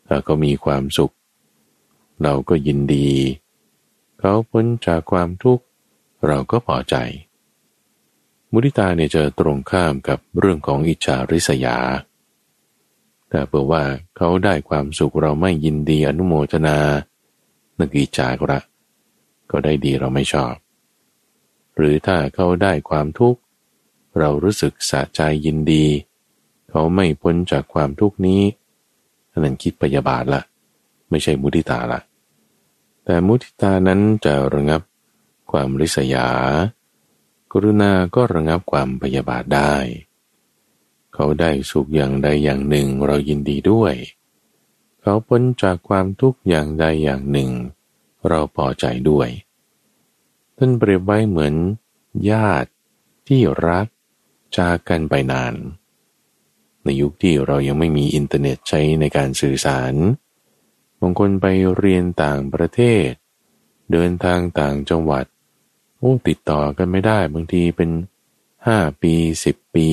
[SPEAKER 1] ถ้าก็มีความสุข เราก็ยินดี เขาพ้นจากความทุกข์ เราก็พอใจ มุทิตาเนี่ยจะตรงข้ามกับเรื่องของอิจฉาริษยา แต่เผื่อว่าเขาได้ความสุขเราไม่ยินดีอนุโมทนานักอิจฉากระก็ได้ดีเราไม่ชอบ หรือถ้าเขาได้ความทุกข์ เรารู้สึกสะใจยินดี เขาไม่พ้นจากความทุกข์นี้นั่นคิดพยาบาทละไม่ใช่มุทิตาละแต่มุทิตานั้นจะระงับความริษยา กรุณาก็ระงับความพยาบาทได้ เขาได้สุขอย่างใดอย่างหนึ่งเรายินดีด้วย เขาพ้นจากความทุกข์อย่างใดอย่างหนึ่ง เราพอใจด้วย ท่านเปรียบไว้เหมือน ญาติที่รักจากกันไปนาน ในยุคที่เรายังไม่มีอินเทอร์เน็ตใช้ในการสื่อสารบางคนไปเรียนต่างประเทศ เดินทางต่างจังหวัด โอ้ติดต่อกันไม่ได้ บางทีเป็นห้าปีสิบปี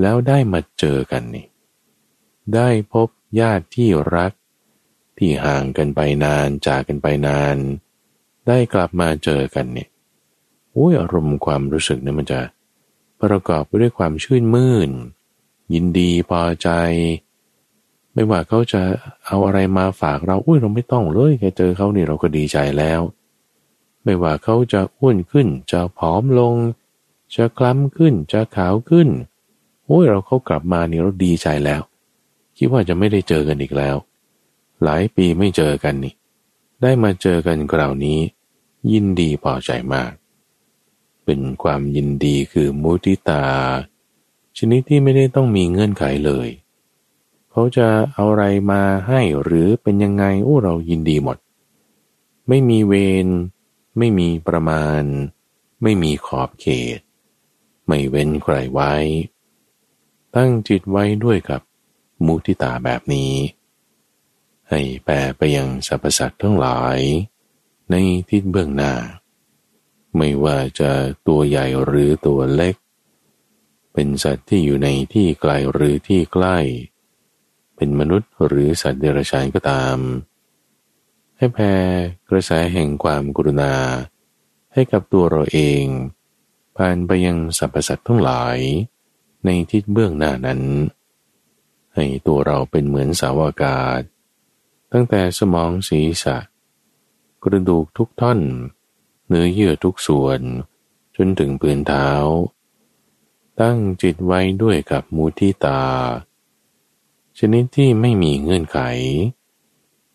[SPEAKER 1] แล้วได้มาเจอกันนี่ ได้พบญาติที่รัก ที่ห่างกันไปนานจากกันไปนาน ได้กลับมาเจอกันเนี่ยโอ้ยอารมณ์ความรู้สึกเนี่ยมันจะประกอบไปด้วยความชื่นมื่น ยินดีพอใจ ไม่ว่าเขาจะเอาอะไรมาฝากเราอุ้ยเราไม่ต้องเลยแค่เจอเขานี่เราก็ดีใจแล้ว ไม่ว่าเขาจะอ้วนขึ้น จะผอมลง จะคล้ำขึ้น จะขาวขึ้น โอ้ยเราเขากลับมานี่เราดีใจแล้ว คิดว่าจะไม่ได้เจอกันอีกแล้ว หลายปีไม่เจอกันนี่ ได้มาเจอกันคราวนี้ ยินดีพอใจมาก เป็นความยินดีคือมุติตา ชนิดที่ไม่ได้ต้องมีเงื่อนไขเลย เขาจะเอาอะไรมาให้หรือเป็นยังไงโอ้เรายินดีหมด ไม่มีเวร ไม่มีประมาณ ไม่มีขอบเขต ไม่เว้นใครไว้ ตั้งจิตไว้ด้วยกับมุทิตาแบบนี้ ให้แปลไปยังสรรพสัตว์ทั้งหลาย ในทิศเบื้องหน้า ไม่ว่าจะตัวใหญ่หรือตัวเล็ก เป็นสัตว์ที่อยู่ในที่ไกลหรือที่ใกล้ เป็นมนุษย์หรือสัตว์เดรัจฉานก็ตาม ให้แผ่กระแสแห่งความกรุณา ให้กับตัวเราเอง ผ่านไปยังสรรพสัตว์ทั้งหลาย ในทิศเบื้องหน้านั้น ให้ตัวเราเป็นเหมือนสาวอากาศ ตั้งแต่สมองศีรษะ กระดูกทุกท่อน เนื้อเยื่อทุกส่วน จนถึงปืนเท้า ตั้งจิตไว้ด้วยกับมุทิตา ชนิดที่ไม่มีเงื่อนไข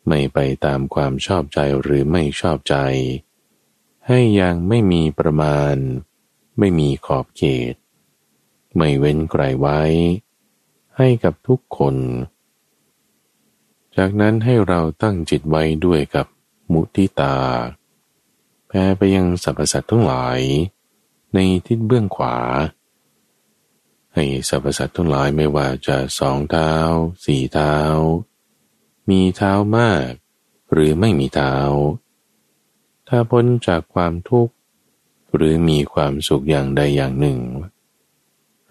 [SPEAKER 1] ไม่ไปตามความชอบใจหรือไม่ชอบใจ ให้ยังไม่มีประมาณ ไม่มีขอบเขต ไม่เว้นใครไว้ ให้กับทุกคน จากนั้นให้เราตั้งจิตไว้ด้วยกับมุทิตาแพ้ไปยังสรรพสัตว์ทั้งหลาย ในทิศเบื้องขวา ให้สรรพสัตว์ทั้งหลายไม่ว่าจะสองเท้า สี่เท้า มีเท้ามาก หรือไม่มีเท้า ถ้าพ้นจากความทุกข์ หรือมีความสุขอย่างใดอย่างหนึ่ง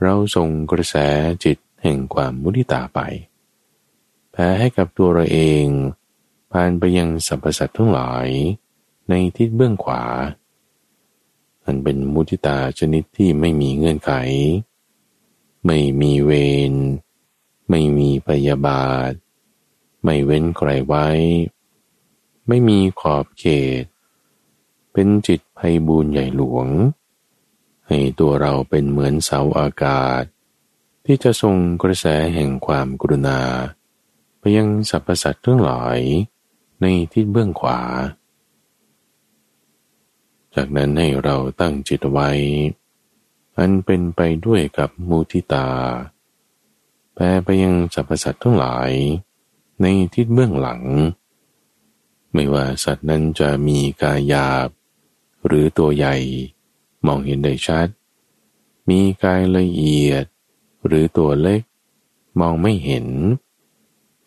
[SPEAKER 1] เราส่งกระแสจิตแห่งความมุทิตาไปแผ่ให้กับตัวเราเอง ผ่านไปยังสรรพสัตว์ทั้งหลายในทิศเบื้องขวาอันเป็นมุทิตาชนิดที่ไม่มีเงื่อนไข ไม่มีเวร ไม่มีพยาบาท ไม่เว้นใครไว้ ไม่มีขอบเขต เป็นจิตภัยบูญใหญ่หลวง ให้ตัวเราเป็นเหมือนเสาอากาศ ที่จะทรงกระแสแห่งความกรุณา ไปยังสรรพสัตว์ทั้งหลายในทิศเบื้องขวา จากนั้นให้เราตั้งจิตไว้ อันเป็นไปด้วยกับมุทิตา แปไปยังสรรพสัตว์ทั้งหลาย ในทิศเบื้องหลัง ไม่ว่าสัตว์นั้นจะมีกายหยาบ หรือตัวใหญ่มองเห็นได้ชัด มีกายละเอียด หรือตัวเล็ก มองไม่เห็น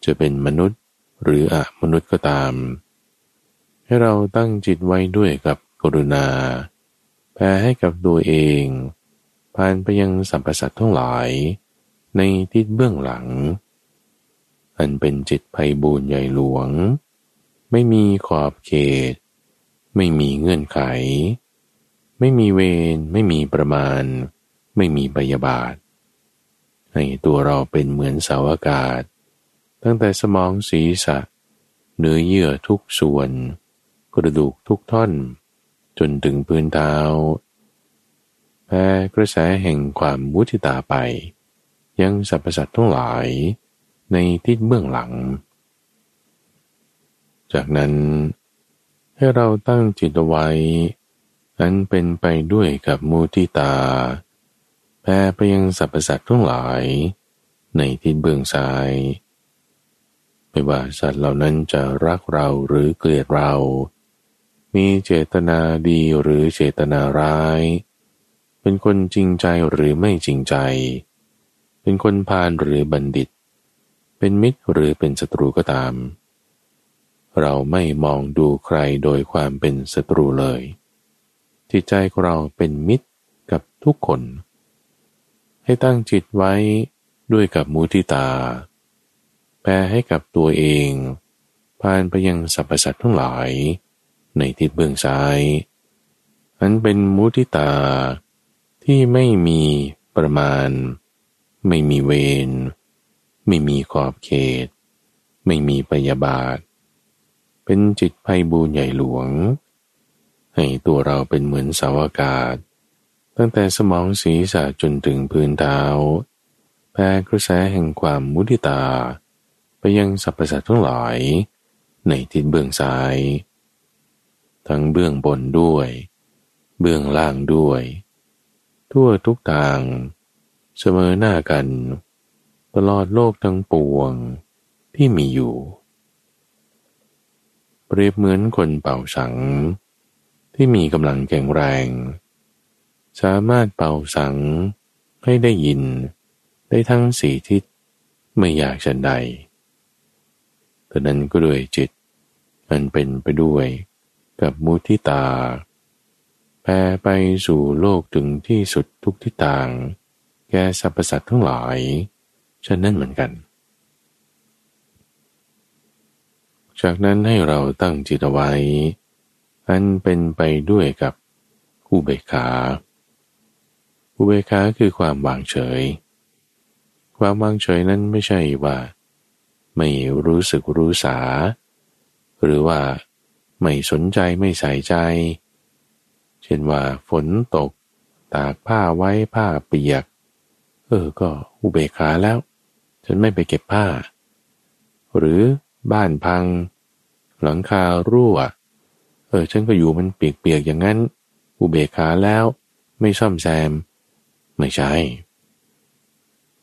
[SPEAKER 1] จะเป็นมนุษย์หรืออะมนุษย์ก็ตาม ให้เราตั้งจิตไว้ด้วยกับกรุณา แผ่ให้กับตัวเอง ผ่านไปยังสัมปสัตทั้งหลาย ในทิศเบื้องหลัง อันเป็นจิตภัยบูญใหญ่หลวง ไม่มีขอบเขต ไม่มีเงื่อนไข ไม่มีเวรไม่มีประมาณ ไม่มีบยาบาท ให้ตัวเราเป็นเหมือนเสาอากาศ ตั้งแต่สมองศีรษะ เนื้อเยื่อทุกส่วน กระดูกทุกท่อน จนถึงพื้นเท้าแผ่กระแสแห่งความมุทิตาไป ยังสรรพสัตว์ทั้งหลาย ในทิศเบื้องหลัง จากนั้นให้เราตั้งจิตไว้ นั้นเป็นไปด้วยกับมุทิตา แผ่ไปยังสรรพสัตว์ทั้งหลาย ในทิศเบื้องซ้าย ไม่ว่าสัตว์เหล่านั้นจะรักเราหรือเกลียดเรา มีเจตนาดีหรือเจตนาร้าย เป็นคนจริงใจหรือไม่จริงใจ เป็นคนพาลหรือบัณฑิต เป็นมิตรหรือเป็นศัตรูก็ตาม เราไม่มองดูใครโดยความเป็นศัตรูเลย จิตใจของเราเป็นมิตรกับทุกคน ให้ตั้งจิตไว้ด้วยกับมุทิตา แปลให้กับตัวเอง ผ่านไปยังสรรพสัตว์ทั้งหลาย ในทิศเบื้องซ้ายอันเป็นมุติตาที่ไม่มีประมาณ ไม่มีเวร ไม่มีขอบเขต ไม่มีปยาบาท เป็นจิตภัยบูญใหญ่หลวง ให้ตัวเราเป็นเหมือนสาวากาศ ตั้งแต่สมองศีรษะจนถึงพื้นเท้าแผ่กระแสแห่งความมุติตา ไปยังสรรพสัตว์ทั้งหลาย ในทิศเบื้องซ้าย ทั้งเบื้องบนด้วย เบื้องล่างด้วย ทั่วทุกทาง เสมอหน้ากัน ตลอดโลกทั้งปวงที่มีอยู่ เปรียบเหมือนคนเป่าสัง ที่มีกำลังแข็งแรง สามารถเป่าสังให้ได้ยินได้ทั้งสีทิศไม่อยากฉันใดดังนั้นก็ด้วยจิตมันเป็นไปด้วยกับมุทิตาแผ่ไปสู่โลกถึงที่สุดทุกทิศทาง แก่สรรพสัตว์ทั้งหลาย ฉะนั้นเหมือนกัน จากนั้นให้เราตั้งจิตไว้ อันเป็นไปด้วยกับอุเบกขา อุเบกขาคือความวางเฉย ความวางเฉยนั้นไม่ใช่ว่า ไม่รู้สึกรู้สา หรือว่าไม่สนใจไม่ใส่ใจ เช่นว่าฝนตก ตากผ้าไว้ผ้าเปียก เออก็อุเบกขาแล้ว นไม่ไปเก็บผ้า หรือบ้านพัง หลังคารั่ว เออฉันก็อยู่มันเปียกๆอย่างนั้น อุเบกขาแล้วไม่ซ่อมแซม ไม่ใช่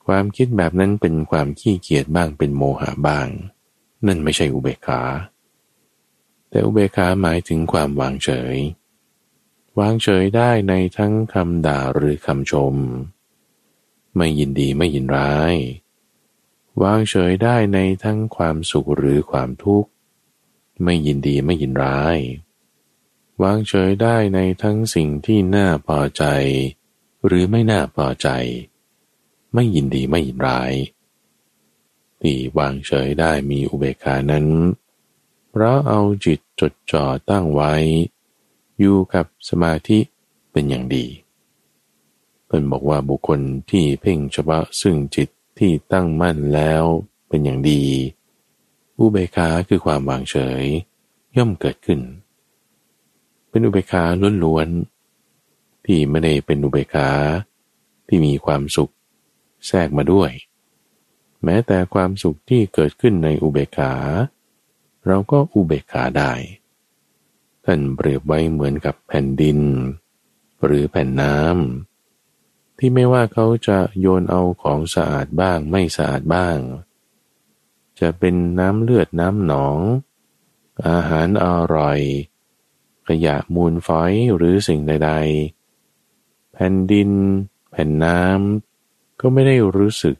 [SPEAKER 1] ความคิดแบบนั้นเป็นความขี้เกียจบ้างเป็นโมหะบ้าง นั่นไม่ใช่อุเบกขา แต่อุเบกขาหมายถึงความวางเฉยวางเฉยได้ในทั้งคำด่าหรือคำชม ไม่ยินดีไม่ยินร้าย วางเฉยได้ในทั้งความสุขหรือความทุกข์ ไม่ยินดีไม่ยินร้าย วางเฉยได้ในทั้งสิ่งที่น่าพอใจ หรือไม่น่าพอใจ ไม่ยินดีไม่ยินร้ายที่วางเฉยได้มีอุเบกขานั้น เพราะเอาจิตจดจ่อตั้งไว้ อยู่กับสมาธิเป็นอย่างดีเป็นบอกว่าบุคคลที่เพ่งเฉพาะซึ่งจิต ที่ตั้งมั่นแล้วเป็นอย่างดี อุเบกขาคือความวางเฉย ย่อมเกิดขึ้น เป็นอุเบกขาล้วนๆที่ไม่ได้เป็นอุเบกขาที่มีความสุขแทรกมาด้วย แม้แต่ความสุขที่เกิดขึ้นในอุเบกขา เราก็อุเบกขาได้ ท่านเปรียบไว้เหมือนกับแผ่นดิน หรือแผ่นน้ำ ที่ไม่ว่าเขาจะโยนเอาของสะอาดบ้างไม่สะอาดบ้าง จะเป็นน้ำเลือดน้ำหนอง อาหารอร่อย ขยะมูลฝอยหรือสิ่งใด ๆ แผ่นดิน แผ่นน้ำก็ไม่ได้รู้สึก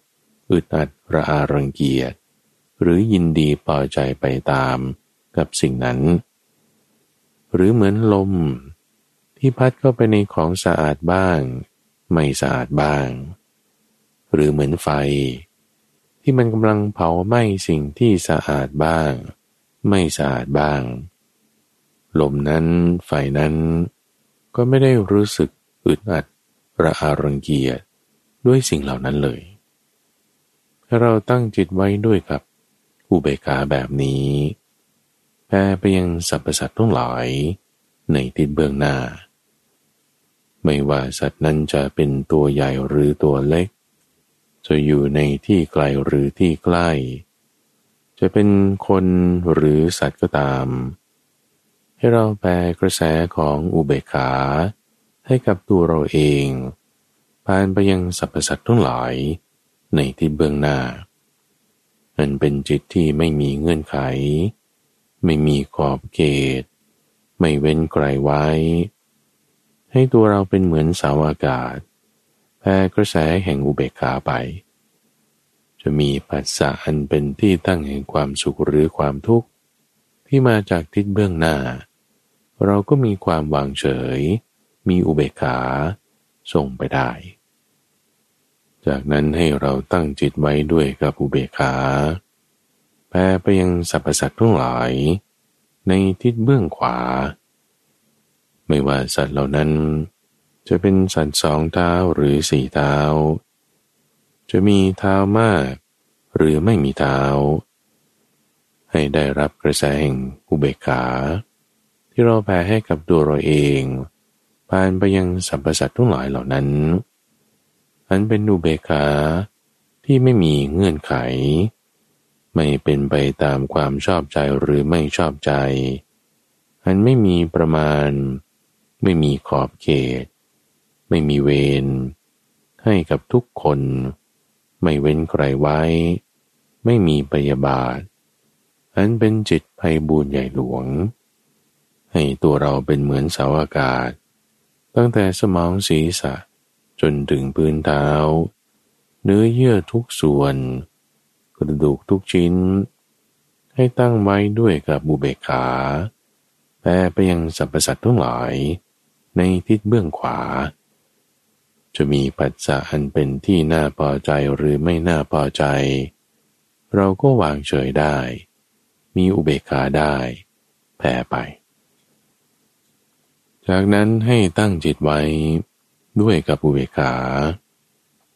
[SPEAKER 1] อึดอัดระอารังเกียจ หรือยินดีพอใจไปตามกับสิ่งนั้น หรือเหมือนลม ที่พัดเข้าไปในของสะอาดบ้าง ไม่สะอาดบ้าง หรือเหมือนไฟ ที่มันกำลังเผาไหม้สิ่งที่สะอาดบ้าง ไม่สะอาดบ้าง ลมนั้นไฟนั้น ก็ไม่ได้รู้สึกอึดอัดระอารังเกียจด้วยสิ่งเหล่านั้นเลย ถ้าเราตั้งจิตไว้ด้วยกับอุเบกขาแบบนี้แพ้ไปยังสรรพสัตว์ทั้งหลายในทิศเบื้องหน้า ไม่ว่าสัตว์นั้นจะเป็นตัวใหญ่หรือตัวเล็ก จะอยู่ในที่ไกลหรือที่ใกล้ จะเป็นคนหรือสัตว์ก็ตาม ให้เราแปลกระแสของอุเบกขา ให้กับตัวเราเอง ผ่านไปยังสรรพสัตว์ทั้งหลายในที่เบื้องหน้ามันเป็นจิตที่ไม่มีเงื่อนไข ไม่มีขอบเขต ไม่เว้นไกลไว้ ให้ตัวเราเป็นเหมือนสาวอากาศแผ่กระแสแห่งอุเบกขาไป จะมีปัสสะอันเป็นที่ตั้งแห่งความสุขหรือความทุกข์ ที่มาจากทิศเบื้องหน้า เราก็มีความวางเฉย มีอุเบกขาส่งไปได้ จากนั้นให้เราตั้งจิตไว้ด้วยกับอุเบกขาแผ่ไปยังสรรพสัตว์ทั้งหลาย ในทิศเบื้องขวา ไม่ว่าสัตว์เหล่านั้น จะเป็นสัตว์สองเท้าหรือสี่เท้า จะมีเท้ามาก หรือไม่มีเท้า ให้ได้รับกระแสแห่งอุเบกขา ที่เราแผ่ให้กับตัวเราเองผ่านไปยังสรรพสัตว์ทั้งหลายเหล่านั้น อันเป็นอุเบกขาที่ไม่มีเงื่อนไข ไม่เป็นไปตามความชอบใจหรือไม่ชอบใจ อันไม่มีประมาณ ไม่มีขอบเขต ไม่มีเวรให้กับทุกคน ไม่เว้นใครไว้ ไม่มีปยาบาท อันเป็นจิตภัยบูญใหญ่หลวง ให้ตัวเราเป็นเหมือนเสาอากาศ ตั้งแต่สมองศีรษะจนถึงพื้นเท้า เนื้อเยื่อทุกส่วน กระดูกทุกชิ้น ให้ตั้งไว้ด้วยกับบุเบกขาแผ่ไปยังสรรพสัตว์ทั้งหลาย ในทิศเบื้องขวา จะมีปัจจะอันเป็นที่น่าพอใจหรือไม่น่าพอใจ เราก็วางเฉยได้ มีอุเบกขาได้แผ่ไป จากนั้นให้ตั้งจิตไว้ด้วยกับอุเบกขา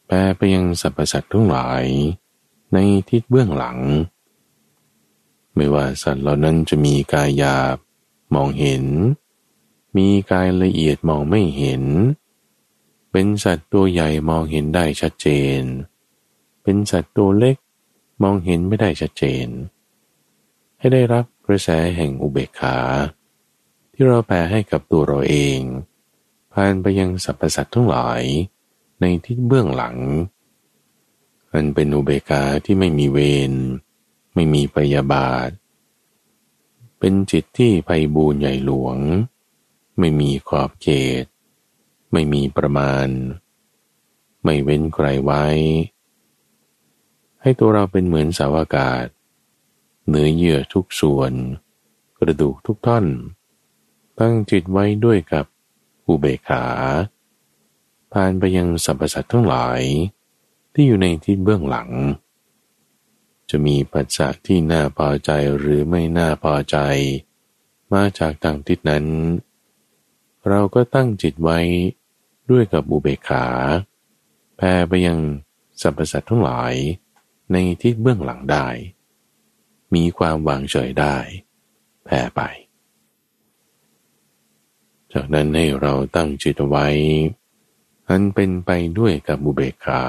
[SPEAKER 1] แปลไปยังสรรพสัตว์ทั้งหลายในทิศเบื้องหลัง ไม่ว่าสัตว์เหล่านั้นจะมีกายหยาบมองเห็น มีกายละเอียดมองไม่เห็น เป็นสัตว์ตัวใหญ่มองเห็นได้ชัดเจน เป็นสัตว์ตัวเล็กมองเห็นไม่ได้ชัดเจน ให้ได้รับกระแสแห่งอุเบกขา ที่เราแผ่ให้กับตัวเราเอง ผ่านไปยังสรรพสัตว์ทั้งหลายในที่เบื้องหลังมันเป็นอุเบกขาที่ไม่มีเวร ไม่มีปยาบาท เป็นจิตที่ไพบูรใหญ่หลวง ไม่มีขอบเขต ไม่มีประมาณ ไม่เว้นใครไว้ ให้ตัวเราเป็นเหมือนสาวอากาศ เนื้อเยื่อทุกส่วน กระดูกทุกท่อน ตั้งจิตไว้ด้วยกับอุเบกขาผ่านไปยังสรรพสัตว์ทั้งหลาย ที่อยู่ในทิศเบื้องหลัง จะมีปัจจัยที่น่าพอใจหรือไม่น่าพอใจ มาจากทางทิศนั้น เราก็ตั้งจิตไว้ด้วยกับอุเบกขาแผ่ไปยังสรรพสัตว์ทั้งหลายในทิศเบื้องหลังได้ มีความวางเฉยได้ แผ่ไป จากนั้นให้เราตั้งจิตไว้ อันเป็นไปด้วยกับบุเบกขา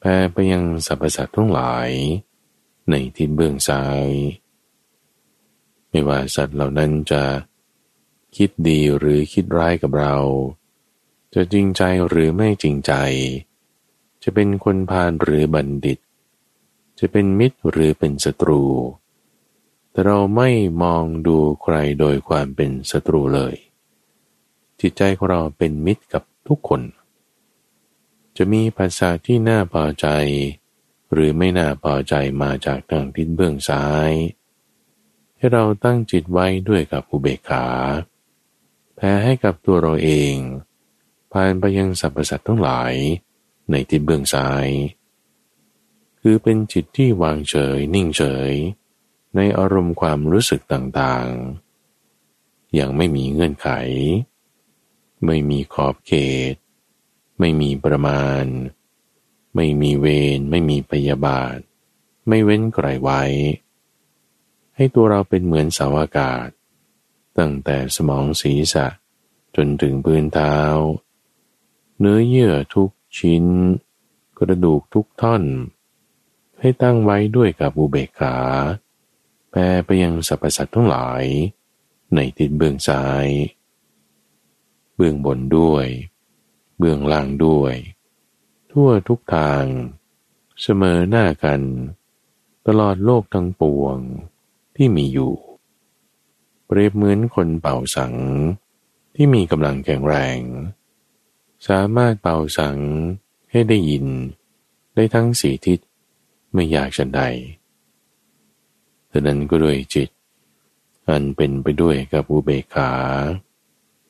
[SPEAKER 1] แผ่ไปยังสรรพสัตว์ทั้งหลาย ในทิศเบื้องซ้าย ไม่ว่าสัตว์เหล่านั้นจะ คิดดีหรือคิดร้ายกับเรา จะจริงใจหรือไม่จริงใจ จะเป็นคนพาลหรือบัณฑิต จะเป็นมิตรหรือเป็นศัตรู แต่เราไม่มองดูใครโดยความเป็นศัตรูเลย จิตใจของเราเป็นมิตรกับทุกคน จะมีภาษาที่น่าพอใจ หรือไม่น่าพอใจมาจากทางทิศเบื้องซ้ายให้เราตั้งจิตไว้ด้วยกับอุเบกขา แพ้ให้กับตัวเราเอง ผ่านไปยังสรรพสัตว์ทั้งหลายในทิศเบื้องซ้าย คือเป็นจิตที่วางเฉยนิ่งเฉย ในอารมณ์ความรู้สึกต่างๆ อย่างไม่มีเงื่อนไข ไม่มีขอบเขต ไม่มีประมาณ ไม่มีเวรไม่มีพยาบาท ไม่เว้นไกลไว้ ให้ตัวเราเป็นเหมือนสาวอากาศ ตั้งแต่สมองศีรษะ จนถึงพื้นเท้า เนื้อเยื่อทุกชิ้น กระดูกทุกท่อน ให้ตั้งไว้ด้วยกับอุเบกขา แปรไปยังสรรพสัตว์ทั้งหลาย ในทิศเบื้องซ้าย เบื้องบนด้วย เบื้องล่างด้วย ทั่วทุกทาง เสมอหน้ากัน ตลอดโลกทั้งปวงที่มีอยู่ เปรียบเหมือนคนเป่าสัง ที่มีกำลังแข็งแรง สามารถเป่าสังให้ได้ยิน ได้ทั้งสีทิศไม่ยากฉันใดดังนั้นก็ด้วยจิต อันเป็นไปด้วยกับอุเบกขา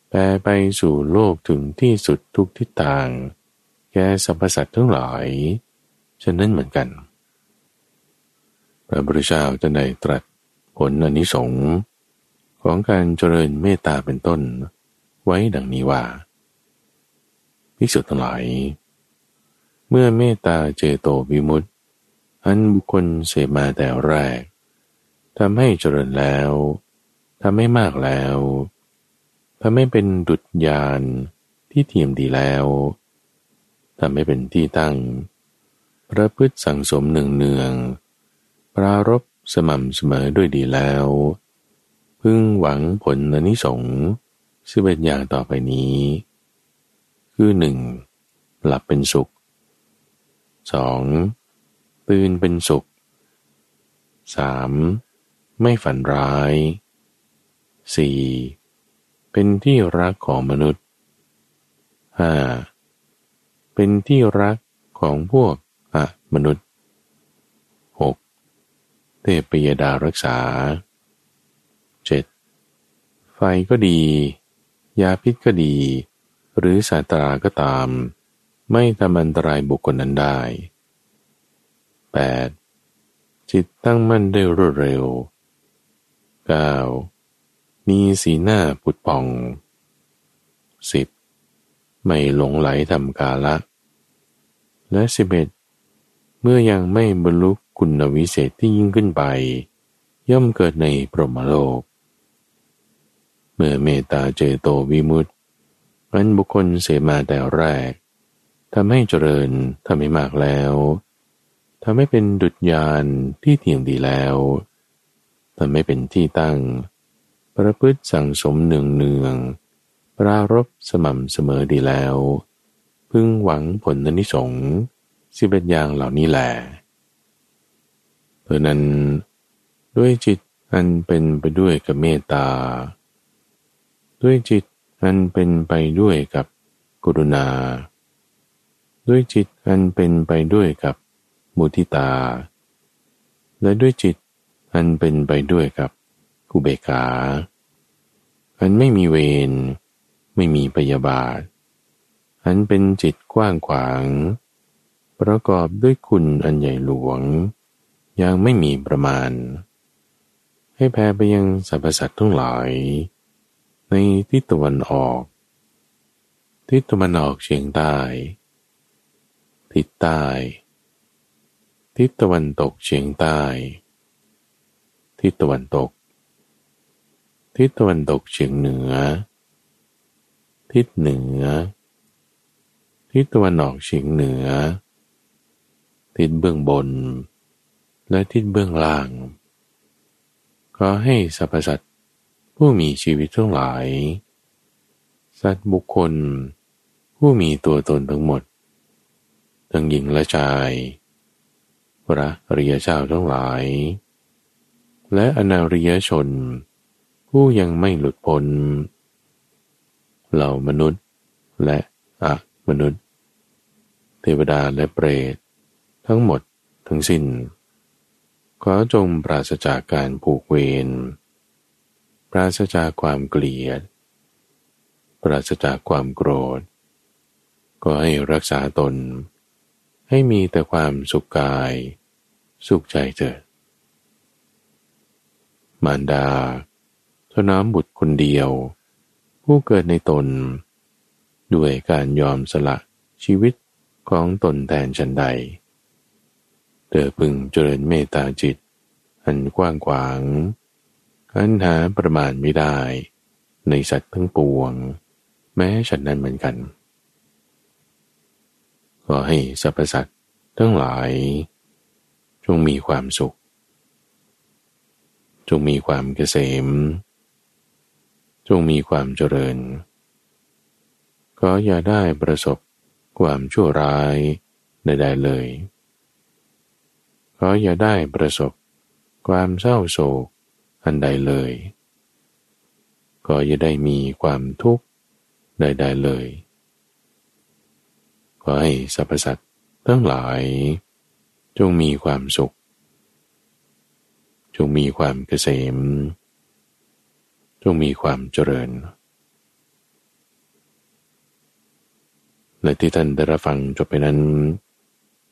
[SPEAKER 1] แผ่ไปสู่โลกถึงที่สุดทุกทิศทาง แก่สรรพสัตว์ทั้งหลาย ฉะนั้นเหมือนกัน พระพุทธเจ้าจะได้ตรัสผลอนิสงส์ ของการเจริญเมตตาเป็นต้น ไว้ดังนี้ว่าภิกษุทั้งหลาย เมื่อเมตตาเจโตวิมุตติอันบุคคลเสมาแต่แรกทำให้เจริญแล้วทำให้มากแล้วทำให้เป็นดุจยานที่เทียมดีแล้วทำให้เป็นที่ตั้งพระพฤติสังสมหนึ่งเนืองปรารบสม่ำเสมอด้วยดีแล้ว พึ่งหวังผลอนิสงส์สิบเอ็ดอย่างต่อไปนี้ คือหนึ่งหลับเป็นสุขสองตื่นเป็นสุขสามไม่ฝันร้ายสี่เป็นที่รักของมนุษย์ 5. เป็นที่รักของพวกอะมนุษย์ 6. เทพยดารักษา ไฟก็ดี ยาพิษก็ดี หรือสาตราก็ตาม ไม่ทำอันตรายบุคคลนั้นได้ 8. จิตตั้งมั่นได้รวดเร็ว 9. มีสีหน้าปุดป่องสิบไม่หลงไหลทำกาละ และสิบเอ็ดเมื่อยังไม่บรรลุคุณวิเศษที่ยิ่งขึ้นไป ย่อมเกิดในพรหมโลก มื่อเมตตาเจโตวิมุตติอันบุคคลเสมาแต่แรกทำให้เจริญทำให้มากแล้วทำให้เป็นดุจยานที่เทียงดีแล้วทำให้เป็นที่ตั้ง ประพฤติสั่งสมเนืองเนืองปรารบสม่ำเสมอดีแล้ว พึงหวังผลนิสงสิเป็นอย่างเหล่านี้แหละเพราะนั้นด้วยจิตอันเป็นไปด้วยกับเมตตา ด้วยจิตอันเป็นไปด้วยกับกรุณา ด้วยจิตอันเป็นไปด้วยกับมุทิตา และด้วยจิตอันเป็นไปด้วยกับกุเบกาอันไม่มีเวรไม่มีพยาบาท อันเป็นจิตกว้างขวาง ประกอบด้วยคุณอันใหญ่หลวง ยังไม่มีประมาณ ให้แผ่ไปยังสรรพสัตว์ทั้งหลาย ในทิศตะวันออก ทิศตะวันออกเฉียงใต้ ทิศใต้ ทิศตะวันตกเฉียงใต้ ทิศตะวันตก ทิศตะวันตกเฉียงเหนือ ทิศเหนือ ทิศตะวันออกเฉียงเหนือ ทิศเบื้องบน และทิศเบื้องล่างก็ให้สรรพสัตว์ ผู้มีชีวิตทั้งหลาย สัตว์บุคคล ผู้มีตัวตนทั้งหมด ทั้งหญิงและชาย พระอริยเจ้าทั้งหลาย และอนาริยชน ผู้ยังไม่หลุดพ้นเหล่ามนุษย์และอะมนุษย์ เทวดาและเปรต ทั้งหมดทั้งสิ้น ขอจงปราศจากการผูกเวร ปราศจากความเกลียด ปราศจากความโกรธ ก็ให้รักษาตน ให้มีแต่ความสุขกาย สุขใจเถิด มารดาทน้ำบุตรคนเดียว ผู้เกิดในตน ด้วยการยอมสละชีวิตของตนแทนฉันใด เธอพึงเจริญเมตตาจิต อันกว้างขวาง อันหาประมาณไม่ได้ ในสัตว์ทั้งปวง แม้ฉันนั้นเหมือนกัน ขอให้สรรพสัตว์ทั้งหลาย จงมีความสุข จงมีความเกษม จงมีความเจริญ ก็อย่าได้ประสบความชั่วร้ายใดๆเลยก็อย่าได้ประสบความเศร้าโศก อันใดเลย ก็อย่าได้มีความทุกข์ใดๆเลย ขอให้สรรพสัตว์ทั้งหลาย จงมีความสุข จงมีความเกษม จงมีความเจริญและที่ท่านได้รับฟังจบไปนั้น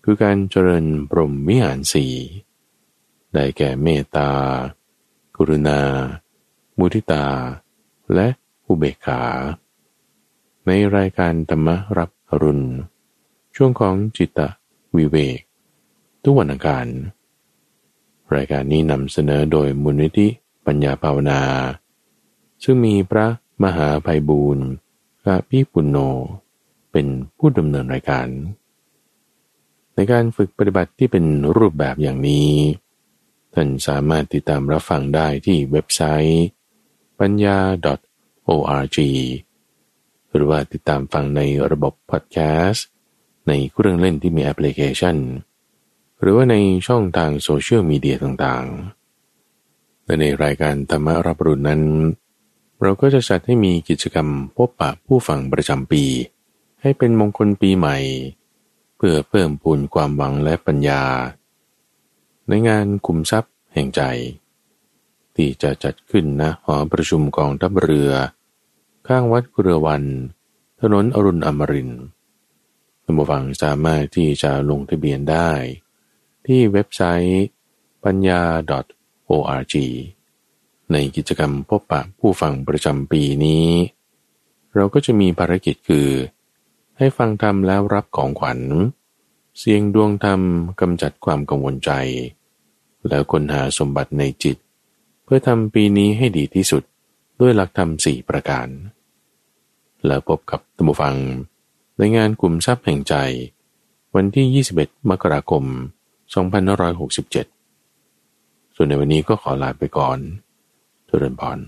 [SPEAKER 1] คือการเจริญปรมวิหารสี่ได้แก่เมตตา กรุณา มุทิตา และอุเบกขา ในรายการธรรมรับอรุณ ช่วงของจิตตวิเวก ทุกวันอังคารรายการนี้นำเสนอโดยมูลนิธิปัญญาภาวนา ซึ่งมีพระมหาภัยบูรณ์กะพิปุณโญเป็นผู้ดำเนินรายการ ในการฝึกปฏิบัติที่เป็นรูปแบบอย่างนี้ ท่านสามารถติดตามรับฟังได้ที่เว็บไซต์ปัญญา .org หรือว่าติดตามฟังในระบบพอดแคสต์ในเครื่องเล่นที่มีแอปพลิเคชัน หรือว่าในช่องทางโซเชียลมีเดียต่างๆ และในรายการธรรมรับรุณนั้น เราก็จะจัดให้มีกิจกรรมพบปะผู้ฟังประจำปี ให้เป็นมงคลปีใหม่ เพื่อเพิ่มพูนความหวังและปัญญา ในงานคุมทรัพย์แห่งใจ ที่จะจัดขึ้นนะหอประชุมกองทัพเรือ ข้างวัดเรือวัน ถนนอรุณอมรินทร์ท่านผู้ฟังสามารถที่จะลงทะเบียนได้ ที่เว็บไซต์ปัญญา .org ในกิจกรรมพบปะผู้ฟังประจำปีนี้ เราก็จะมีภารกิจคือ ให้ฟังธรรมแล้วรับของขวัญ เสียงดวงธรรมกำจัดความกังวลใจ แล้วค้นหาสมบัติในจิต เพื่อทำปีนี้ให้ดีที่สุดด้วยหลักธรรมสี่ประการ แล้วพบกับตัมบูฟัง ในงานกลุ่มทรัพย์แห่งใจ วันที่ 21 มกราคม 2567 ส่วนในวันนี้ก็ขอลาไปก่อนทุเรนพร